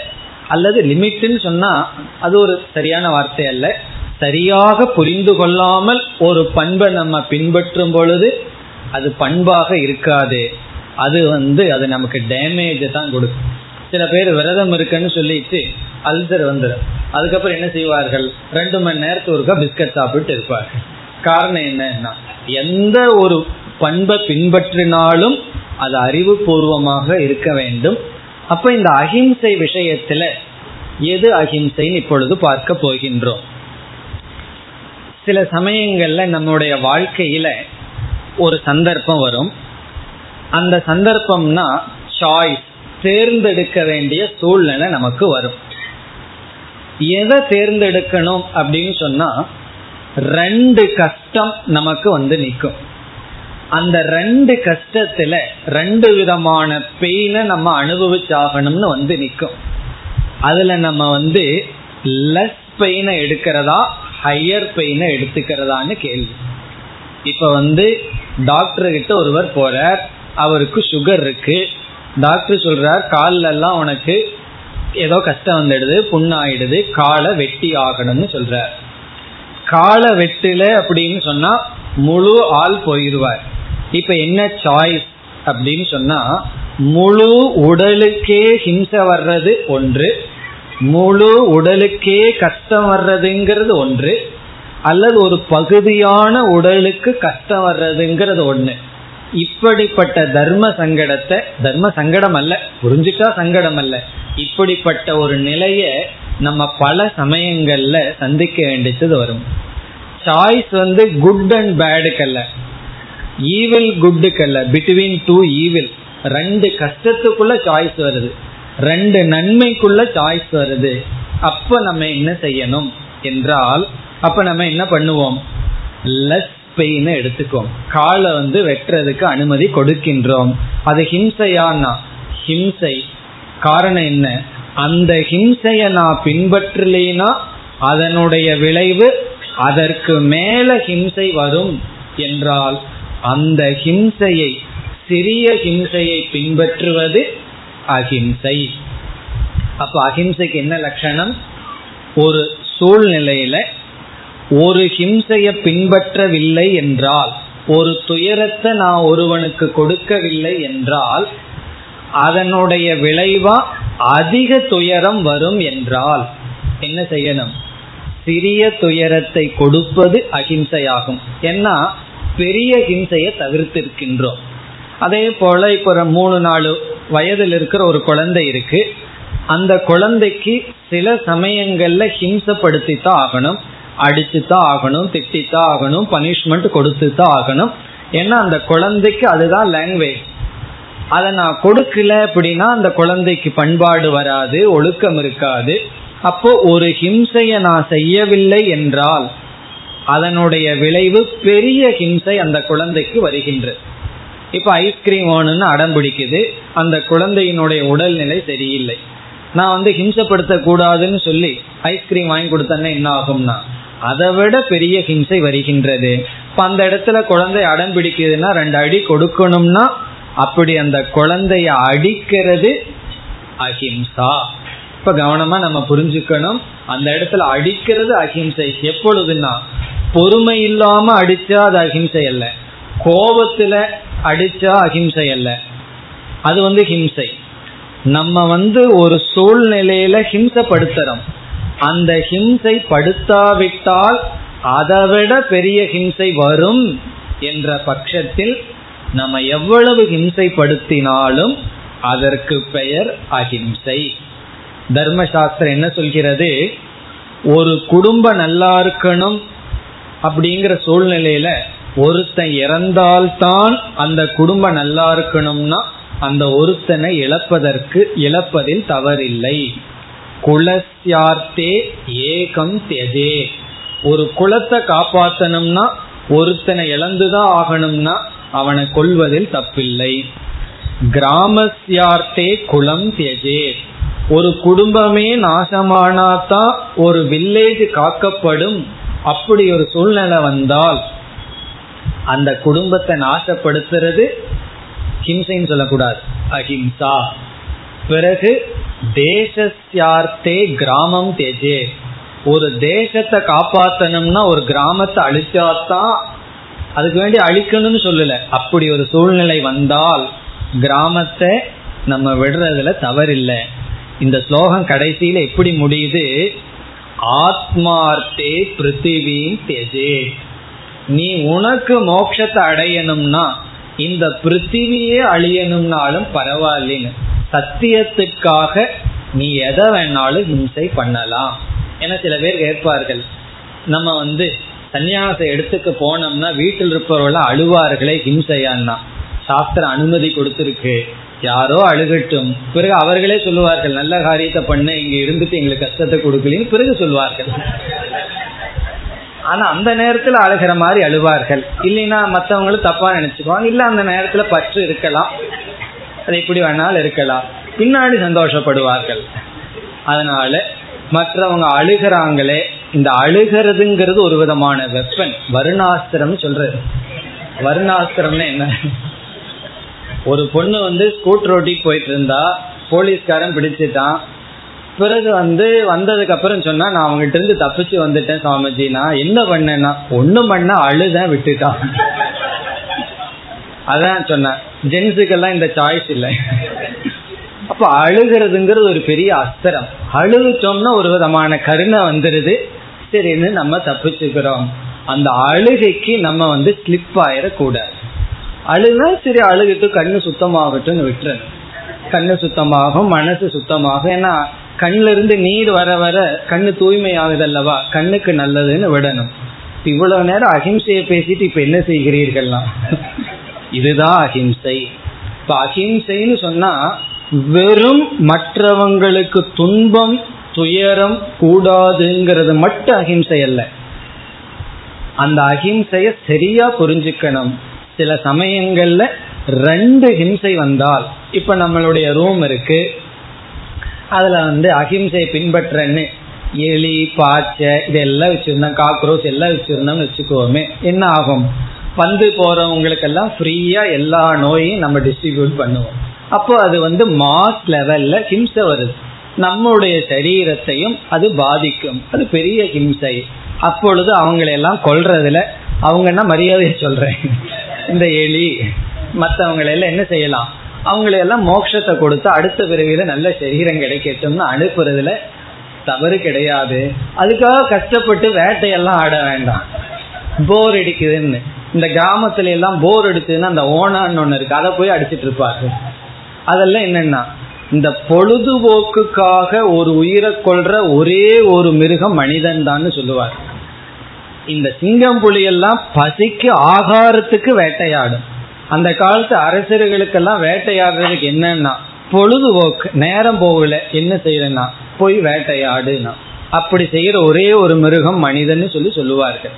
அல்லது லிமிட்னு சொன்னா அது ஒரு சரியான வார்த்தை அல்ல. சரியாக புரிந்து கொள்ளாமல் ஒரு பண்பை நம்ம பின்பற்றும் பொழுது அது பண்பாக இருக்காது. அது வந்து அது நமக்கு டேமேஜ் தான் கொடுக்கும். சில பேர் விரதம் இருக்குன்னு சொல்லிட்டு அல்சர் வந்துடும் அதுக்கப்புறம் என்ன செய்வார்கள்? ரெண்டு மணி நேரத்துக்கு ஒருக்கா பிஸ்கட் சாப்பிட்டு இருப்பார்கள். காரணம் என்னன்னா எந்த ஒரு பண்பை பின்பற்றினாலும் அது அறிவுபூர்வமாக இருக்க வேண்டும். அப்ப இந்த அஹிம்சை விஷயத்துல எது அஹிம்சைன்னு இப்பொழுது பார்க்க போகின்றோம். சில சமயங்கள்ல நம்முடைய வாழ்க்கையில ஒரு சந்தர்ப்பம் வரும். அந்த சந்தர்ப்பம்னா சாய்ஸ் தேர்ந்தெடுக்க வேண்டிய சூழ்நிலை நமக்கு வரும். எதை தேர்ந்தெடுக்கணும் அப்படின்னு சொன்னா ரெண்டு கஷ்டம் நமக்கு வந்து நிற்கும் அந்த ரெண்டு கஷ்டத்துல ரெண்டு விதமான பெயினை நம்ம அனுபவிச்சாகணும்னு வந்து நிற்கும் அதுல நம்ம வந்து லெஸ் பெயினை எடுக்கிறதா ஹையர் பெயினை எடுத்துக்கிறதான்னு கேள்வி. இப்ப வந்து டாக்டர் கிட்ட ஒருவர் போறார். அவருக்கு சுகர் இருக்கு. டாக்டர் சொல்றார் காலில் எல்லாம் உனக்கு ஏதோ கஷ்டம் வந்துடுது புண்ணாயிடுது காலை வெட்டி ஆகணும்னு சொல்றார். காலை வெட்டில அப்படின்னு சொன்னா முழு ஆள் போயிடுவார் இப்ப என்ன சாய்ஸ் அப்படின்னு சொன்னா முழு உடலுக்கே ஹிம்சை வர்றது ஒன்று முழு உடலுக்கே கஷ்டம் வர்றதுங்கிறது ஒன்று அல்லது ஒரு பகுதியான உடலுக்கு கஷ்டம் வர்றதுங்கிறது ஒன்று இப்படிப்பட்ட தர்ம சங்கடத்தை தர்ம சங்கடம் அல்ல புரிஞ்சுட்டா சங்கடம் அல்ல. இப்படிப்பட்ட ஒரு நிலைய நம்ம பல சமயங்கள்ல சந்திக்க வேண்டியது வரும். சாய்ஸ் வந்து குட் அண்ட் பேடுக்கல்ல ஈவில் குட்டுக்கல்ல பிட்வீன் டூ ஈவில் ரெண்டு கஷ்டத்துக்குள்ள சாய்ஸ் வருது. ரெண்டு நன்மைக்குள்ள சாய்ஸ் வருது. அப்ப நம்ம என்ன செய்யணும்? என்றால் அப்ப நம்ம என்ன பண்ணுவோம்? லெஸ் பெயின் எடுத்துக்கோம் காலை வந்து வெட்டுறதுக்கு அனுமதி கொடுக்கின்றோம். அது ஹிம்சையானா ஹிம்சை. காரணம் என்ன? அந்த ஹிம்சைய நான் பின்பற்றலைனா அதனுடைய விளைவு அதற்கு மேல ஹிம்சை வரும் என்றால் அந்த ஹிம்சையை சிறிய ஹிம்சையை பின்பற்றுவது அஹிம்சை. அப்ப அஹிம்சைக்கு என்ன லட்சணம்? ஒரு சூழ்நிலையில ஒரு ஹிம்சைய பின்பற்றவில்லை என்றால் ஒரு துயரத்தை நான் ஒருவனுக்கு கொடுக்கவில்லை என்றால் அதனுடைய விளைவா அதிக துயரம் வரும் என்றால் என்ன செய்யணும்? சிறிய துயரத்தை கொடுப்பது அஹிம்சையாகும். ஏன்னா பெரிய ஹிம்சையை தவிர்த்திருக்கின்றோம். அதே போல இப்ப ஒரு மூணு நாலு வயதில் இருக்கிற ஒரு குழந்தை இருக்கு. அந்த குழந்தைக்கு சில சமயங்கள்ல ஹிம்சப்படுத்தி தான் ஆகணும். அடிச்சுதான் ஆகணும் திட்டித்தான் ஆகணும் பனிஷ்மெண்ட் கொடுத்து தான் ஆகணும். ஏன்னா அந்த குழந்தைக்கு அதுதான் லாங்குவேஜ் அதை நான் கொடுக்கல அப்படின்னா அந்த குழந்தைக்கு பண்பாடு வராது ஒழுக்கம் இருக்காது. அப்போ ஒரு ஹிம்சையை நான் செய்யவில்லை என்றால் அதனுடைய விளைவு பெரிய ஹிம்சை அந்த குழந்தைக்கு வருகின்றது இப்ப ஐஸ்கிரீம் வேணும்னு அடம் பிடிக்குது அந்த குழந்தையினுடைய உடல்நிலை சரியில்லை. நான் வந்து ஹிம்சப்படுத்த கூடாதுன்னு சொல்லி ஐஸ்கிரீம் வாங்கி கொடுத்தேன்னா என்ன ஆகும்னா அதை விட பெரிய ஹிம்சை வருகின்றது. இப்ப அந்த இடத்துல குழந்தை அடம் பிடிக்குதுன்னா ரெண்டு அடி கொடுக்கணும்னா அப்படி அந்த குழந்தைய அடிக்கிறது அஹிம்சா. இப்ப கவனமா நம்ம புரிஞ்சுக்கணும். அந்த இடத்துல அடிக்கிறது அஹிம்சை. எப்பொழுதுன்னா பொறுமை இல்லாம அடிச்சா அது அஹிம்சை அல்ல. கோபத்துல அடிச்சா அஹிம்சை அல்ல. அது வந்து ஹிம்சை. நம்ம வந்து ஒரு சூழ்நிலையில ஹிம்சப்படுத்துறோம். அந்த ஹிம்சை படுத்தாவிட்டால் அதைவிட பெரிய ஹிம்சை வரும் என்ற பட்சத்தில் நம்ம எவ்வளவு ஹிம்சைப்படுத்தினாலும் அதற்கு பெயர் அஹிம்சை. தர்மசாஸ்திரம் என்ன சொல்கிறது? ஒரு குடும்பம் நல்லா இருக்கணும் அப்படிங்கிற சூழ்நிலையில ஒருத்தன் இறந்தால்தான் அந்த குடும்பம் நல்லா இருக்கணும்னா அந்த ஒருத்தனை இழப்பதற்கு இழப்பதில் தவறில்லை. குலசியார்த்தே ஏகம் தெஜே ஒரு குலத்தை காப்பாத்தணும்னா ஒருத்தனை இழந்துதான் ஆகணும்னா அவனை கொள்வதில் தப்பில்லை. கிராமசியார்த்தே குலம் தியஜே ஒரு குடும்பமே நாசமானாதான் ஒரு வில்லேஜ் காக்கப்படும். அப்படி ஒரு சூழ்நிலை வந்தால் அந்த குடும்பத்தை நாசப்படுத்துறது ஹிம்சைன்னு சொல்லக்கூடாது. அஹிம்சா. பிறகு தேசஸ்யார்த்தே கிராமம் தேஜே. ஒரு தேசத்தை காப்பாத்தணும்னா ஒரு கிராமத்தை அழிச்சாதான் அதுக்கு வேண்டி அழிக்கணும்னு சொல்லல. அப்படி ஒரு சூழ்நிலை வந்தால் கிராமத்தை நம்ம விடுறதுல தவறில்லை. இந்த ஸ்லோகம் கடைசியில எப்படி முடியுது? ஆத்மார்த்தே பிருத்திவி தேஜே. நீ உனக்கு மோட்சத்தை அடையணும்னா இந்த பிருத்திவியே அழியணும்னாலும் பரவாயில்லைன்னு. சத்தியத்துக்காக நீ எதை வேணாலும் ஹிம்சை பண்ணலாம். என சில பேர் கேட்பார்கள். நம்ம வந்து சன்னியாச எடுத்துக்க போனோம்னா வீட்டில் இருப்பவர்கள் அழுவார்களே ஹிம்சையான்னா சாஸ்திரம் அனுமதி கொடுத்துருக்கு. யாரோ அழுகட்டும். பிறகு அவர்களே சொல்லுவார்கள் நல்ல காரியத்தை பண்ண இங்க இருந்துட்டு எங்களுக்கு கஷ்டத்தை கொடுக்கலன்னு பிறகு சொல்வார்கள். ஆனா அந்த நேரத்துல அழுகிற மாதிரி அழுவார்கள். இல்லைன்னா மற்றவங்களும் தப்பா நினைச்சுக்குவாங்க. இல்ல அந்த நேரத்துல பற்று இருக்கலாம். அது எப்படி வேணாலும் இருக்கலாம். பின்னாடி சந்தோஷப்படுவார்கள். அதனால மற்றவங்க அழுகிறாங்களே இந்த அழுகிறதுங்கிறது ஒரு விதமான வெப்பன் வருணாஸ்திரம் சொல்றது. வருணாஸ்திரம்னு என்ன? ஒரு பொண்ணு வந்து ஸ்கூட்டர் ஓட்டி போயிட்டு இருந்தா போலீஸ்காரன் பிடிச்சிட்டான். பிறகு வந்து வந்ததுக்கு அப்புறம் சொன்னா நான் அவங்ககிட்ட இருந்து தப்பிச்சு வந்துட்டேன் சுவாமிஜி. நான் என்ன பண்ணேன்னா ஒண்ணும் பண்ண அழுதான் விட்டுட்டான் அதான் சொன்னேன். ஜென்ஸுக்கெல்லாம் இந்த சாய்ஸ் இல்லை. அப்ப அழுகிறதுங்கிறது ஒரு பெரிய அஸ்திரம். அழுகுச்சோம்னா ஒரு விதமான கருணை வந்துருது. சரின்னு நம்ம தப்பிச்சுக்கிறோம். அந்த அழுகைக்கு நம்ம வந்து ஸ்லிப் ஆயிடக்கூடாது. அழுதா சரி அழுகிட்டு கண்ணு சுத்தமாகட்டும்னு விட்டுறணும். கண்ணு சுத்தமாகும் மனசு சுத்தமாகும். ஏன்னா கண்ணில இருந்து நீர் வர வர கண்ணு தூய்மை ஆகுது அல்லவா கண்ணுக்கு நல்லதுன்னு விடணும். இவ்வளவு நேரம் அஹிம்சையை பேசிட்டு இப்ப என்ன செய்கிறீர்கள்லாம்? இதுதான் அஹிம்சை. இப்ப அஹிம்சைன்னு சொன்னா வெறும் மற்றவங்களுக்கு துன்பம் துயரம் கூடாதுங்கிறது மட்டும் அஹிம்சை அல்ல. அந்த அஹிம்சைய சரியா புரிஞ்சுக்கணும். சில சமயங்கள்ல ரெண்டு ஹிம்சை வந்தால் இப்ப நம்மளுடைய ரூம் இருக்கு. அதுல வந்து அகிம்சையை பின்பற்றன்னு எலி பாய்ச்ச இதெல்லாம் வச்சிருந்தோம் காக்ரோச் எல்லாம் வச்சிருந்தோம்னு வச்சுக்கோமே என்ன ஆகும்? வந்து போறவங்களுக்கெல்லாம் ஃப்ரீயா எல்லா நோயும் நம்ம டிஸ்ட்ரிபியூட் பண்ணுவோம். அப்போ அது வந்து மாஸ் லெவல்ல ஹிம்சை வருது. நம்முடைய சரீரத்தையும் அது பாதிக்கும். அது பெரிய ஹிம்சை. அப்பொழுது அவங்களெல்லாம் கொல்றதுல அவங்கன்னா மரியாதையை சொல்றேன்? இந்த எலி மற்றவங்களெல்லாம் என்ன செய்யலாம்? அவங்களையெல்லாம் மோட்சத்தை கொடுத்து அடுத்த பிறவியில நல்ல சரீரம் கிடைக்கட்டும்னு அனுப்புறதுல தவறு கிடையாது. அதுக்காக கஷ்டப்பட்டு வேட்டையெல்லாம் ஆட வேண்டாம். போர் அடிக்குதுன்னு. இந்த கிராமத்துல எல்லாம் போர் அடிச்சதுன்னா அந்த ஓனான்னு ஒண்ணு இருக்கு. அதை போய் அடிச்சிட்டு இருப்பாரு அதெல்லாம் என்னன்னா இந்த பொழுதுபோக்குக்காக ஒரு உயிரை கொள்ற ஒரே ஒரு மிருகம் மனிதன் தான் சொல்லுவார். இந்த சிங்கம் புலி எல்லாம் பசிக்கு ஆகாரத்துக்கு வேட்டையாடும். அந்த காலத்து அரசர்களுக்கெல்லாம் வேட்டையாடுறதுக்கு என்னன்னா பொழுதுபோக்கு நேரம் போகல என்ன செய்யறேன்னா போய் வேட்டையாடுனா. அப்படி செய்யற ஒரே ஒரு மிருகம் மனிதன்னு சொல்லி சொல்லுவார்கள்.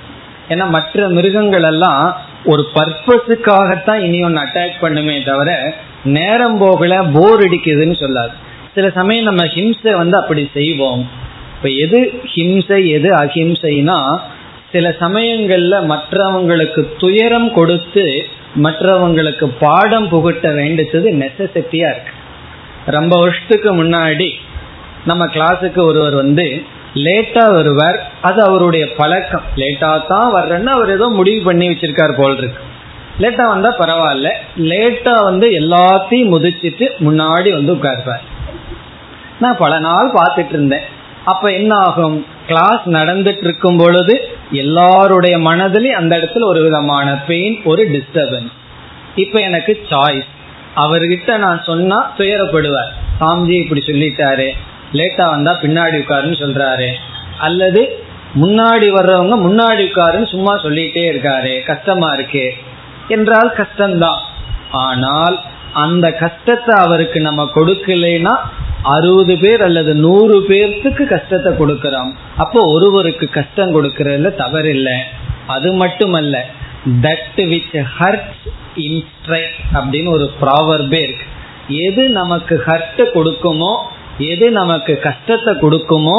ஏன்னா மற்ற மிருகங்கள் எல்லாம் ஒரு பர்பஸுக்காகத்தான் இனி ஒன்று அட்டாக் பண்ணுமே தவிர நேரம் போகல போர் அடிக்குதுன்னு சொல்லாது. சில சமயம் நம்ம ஹிம்சை வந்து அப்படி செய்வோம். இப்ப எது ஹிம்சை எது அஹிம்சைனா சில சமயங்கள்ல மற்றவங்களுக்கு துயரம் கொடுத்து மற்றவங்களுக்கு பாடம் புகட்ட வேண்டியது நெசசிட்டியா இருக்கு. ரொம்ப வருஷத்துக்கு முன்னாடி நம்ம கிளாஸுக்கு ஒருவர் வந்து லேட்டா வருவார். அது அவருடைய பழக்கம். லேட்டா தான் வர்றேன்னு அவர் ஏதோ முடிவு பண்ணி வச்சிருக்காரு போல் இருக்கு. லேட்டா வந்தா பரவாயில்ல. லேட்டா வந்து எல்லாத்தையும் முதிச்சிட்டு முன்னாடி வந்து உட்கார்ப்பார் நான் பல நாள் பார்த்துட்டு இருந்தேன். அப்ப என்ன ஆகும்? கிளாஸ் நடந்துட்டு இருக்கும் பொழுது எல்லாருடைய மனதிலையும் அந்த இடத்துல ஒரு விதமான பெயின் ஒரு டிஸ்டர்பன்ஸ் இப்ப எனக்கு சாய்ஸ் அவர்கிட்ட நான் சொன்னா துயரப்படுவார். சாமிஜி இப்படி சொல்லிட்டாரு. லேட்டா வந்தா பின்னாடி உட்காருன்னு சொல்றாரு. அல்லது முன்னாடி வர்றவங்க முன்னாடி உட்காருன்னு சும்மா சொல்லிட்டே இருக்காரு. கஷ்டமா இருக்கு. என்றால் கஷ்டம்தான். ஆனால் அந்த கஷ்டத்தை அவருக்கு நம்ம கொடுக்கலைன்னா அறுபது பேர் அல்லது நூறு பேர்த்துக்கு கஷ்டத்தை கொடுக்கிறோம். அப்போ ஒருவருக்கு கஷ்டம் கொடுக்கறதுல தவறு இல்லை அது மட்டுமல்ல தட் விச் ஹர்ட்ஸ் இன்ஸ்ட்ரைட் அப்படின்னு ஒரு ப்ராவர்பே இருக்கு. எது நமக்கு ஹர்ட்டை கொடுக்குமோ எது நமக்கு கஷ்டத்தை கொடுக்குமோ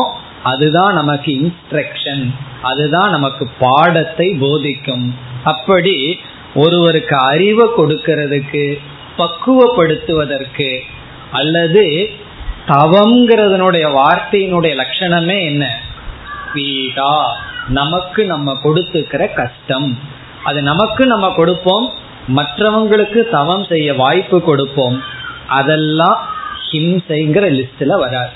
அதுதான் நமக்கு இன்ஸ்ட்ரக்ஷன் அதுதான் நமக்கு பாடத்தை போதிக்கும். அப்படி ஒருவருக்கு அறிவை கொடுக்கறதுக்கு பக்குவப்படுத்துவதற்கு அல்லது தவம்ங்கிறதனுடைய வார்த்தையினுடைய லட்சணமே என்ன? பீடா. நமக்கு நம்ம கொடுத்துக்கிற கஷ்டம். அது நமக்கு நம்ம கொடுப்போம். மற்றவங்களுக்கு தவம் செய்ய வாய்ப்பு கொடுப்போம். அதெல்லாம் ஹிம்சைங்கிற லிஸ்ட்ல வராது.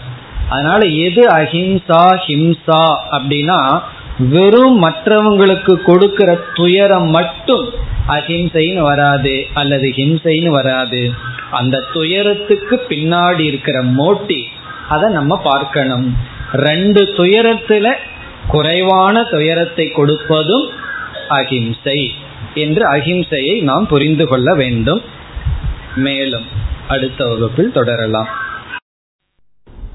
அதனால எது அஹிம்சா ஹிம்சா அப்படின்னா வெறும் மற்றவங்களுக்கு கொடுக்கிற துயரம் மட்டும் அஹிம்சைன்னு வராது அல்லது ஹிம்சைன்னு வராது. அந்த துயரத்துக்கு பின்னாடி இருக்கிற மோட்டி அதை நம்ம பார்க்கணும். ரெண்டு துயரத்துல குறைவான துயரத்தை கொடுப்பதும் அஹிம்சை என்று அஹிம்சையை நாம் புரிந்து கொள்ள வேண்டும். மேலும் அடுத்த வகுப்பில் தொடரலாம்.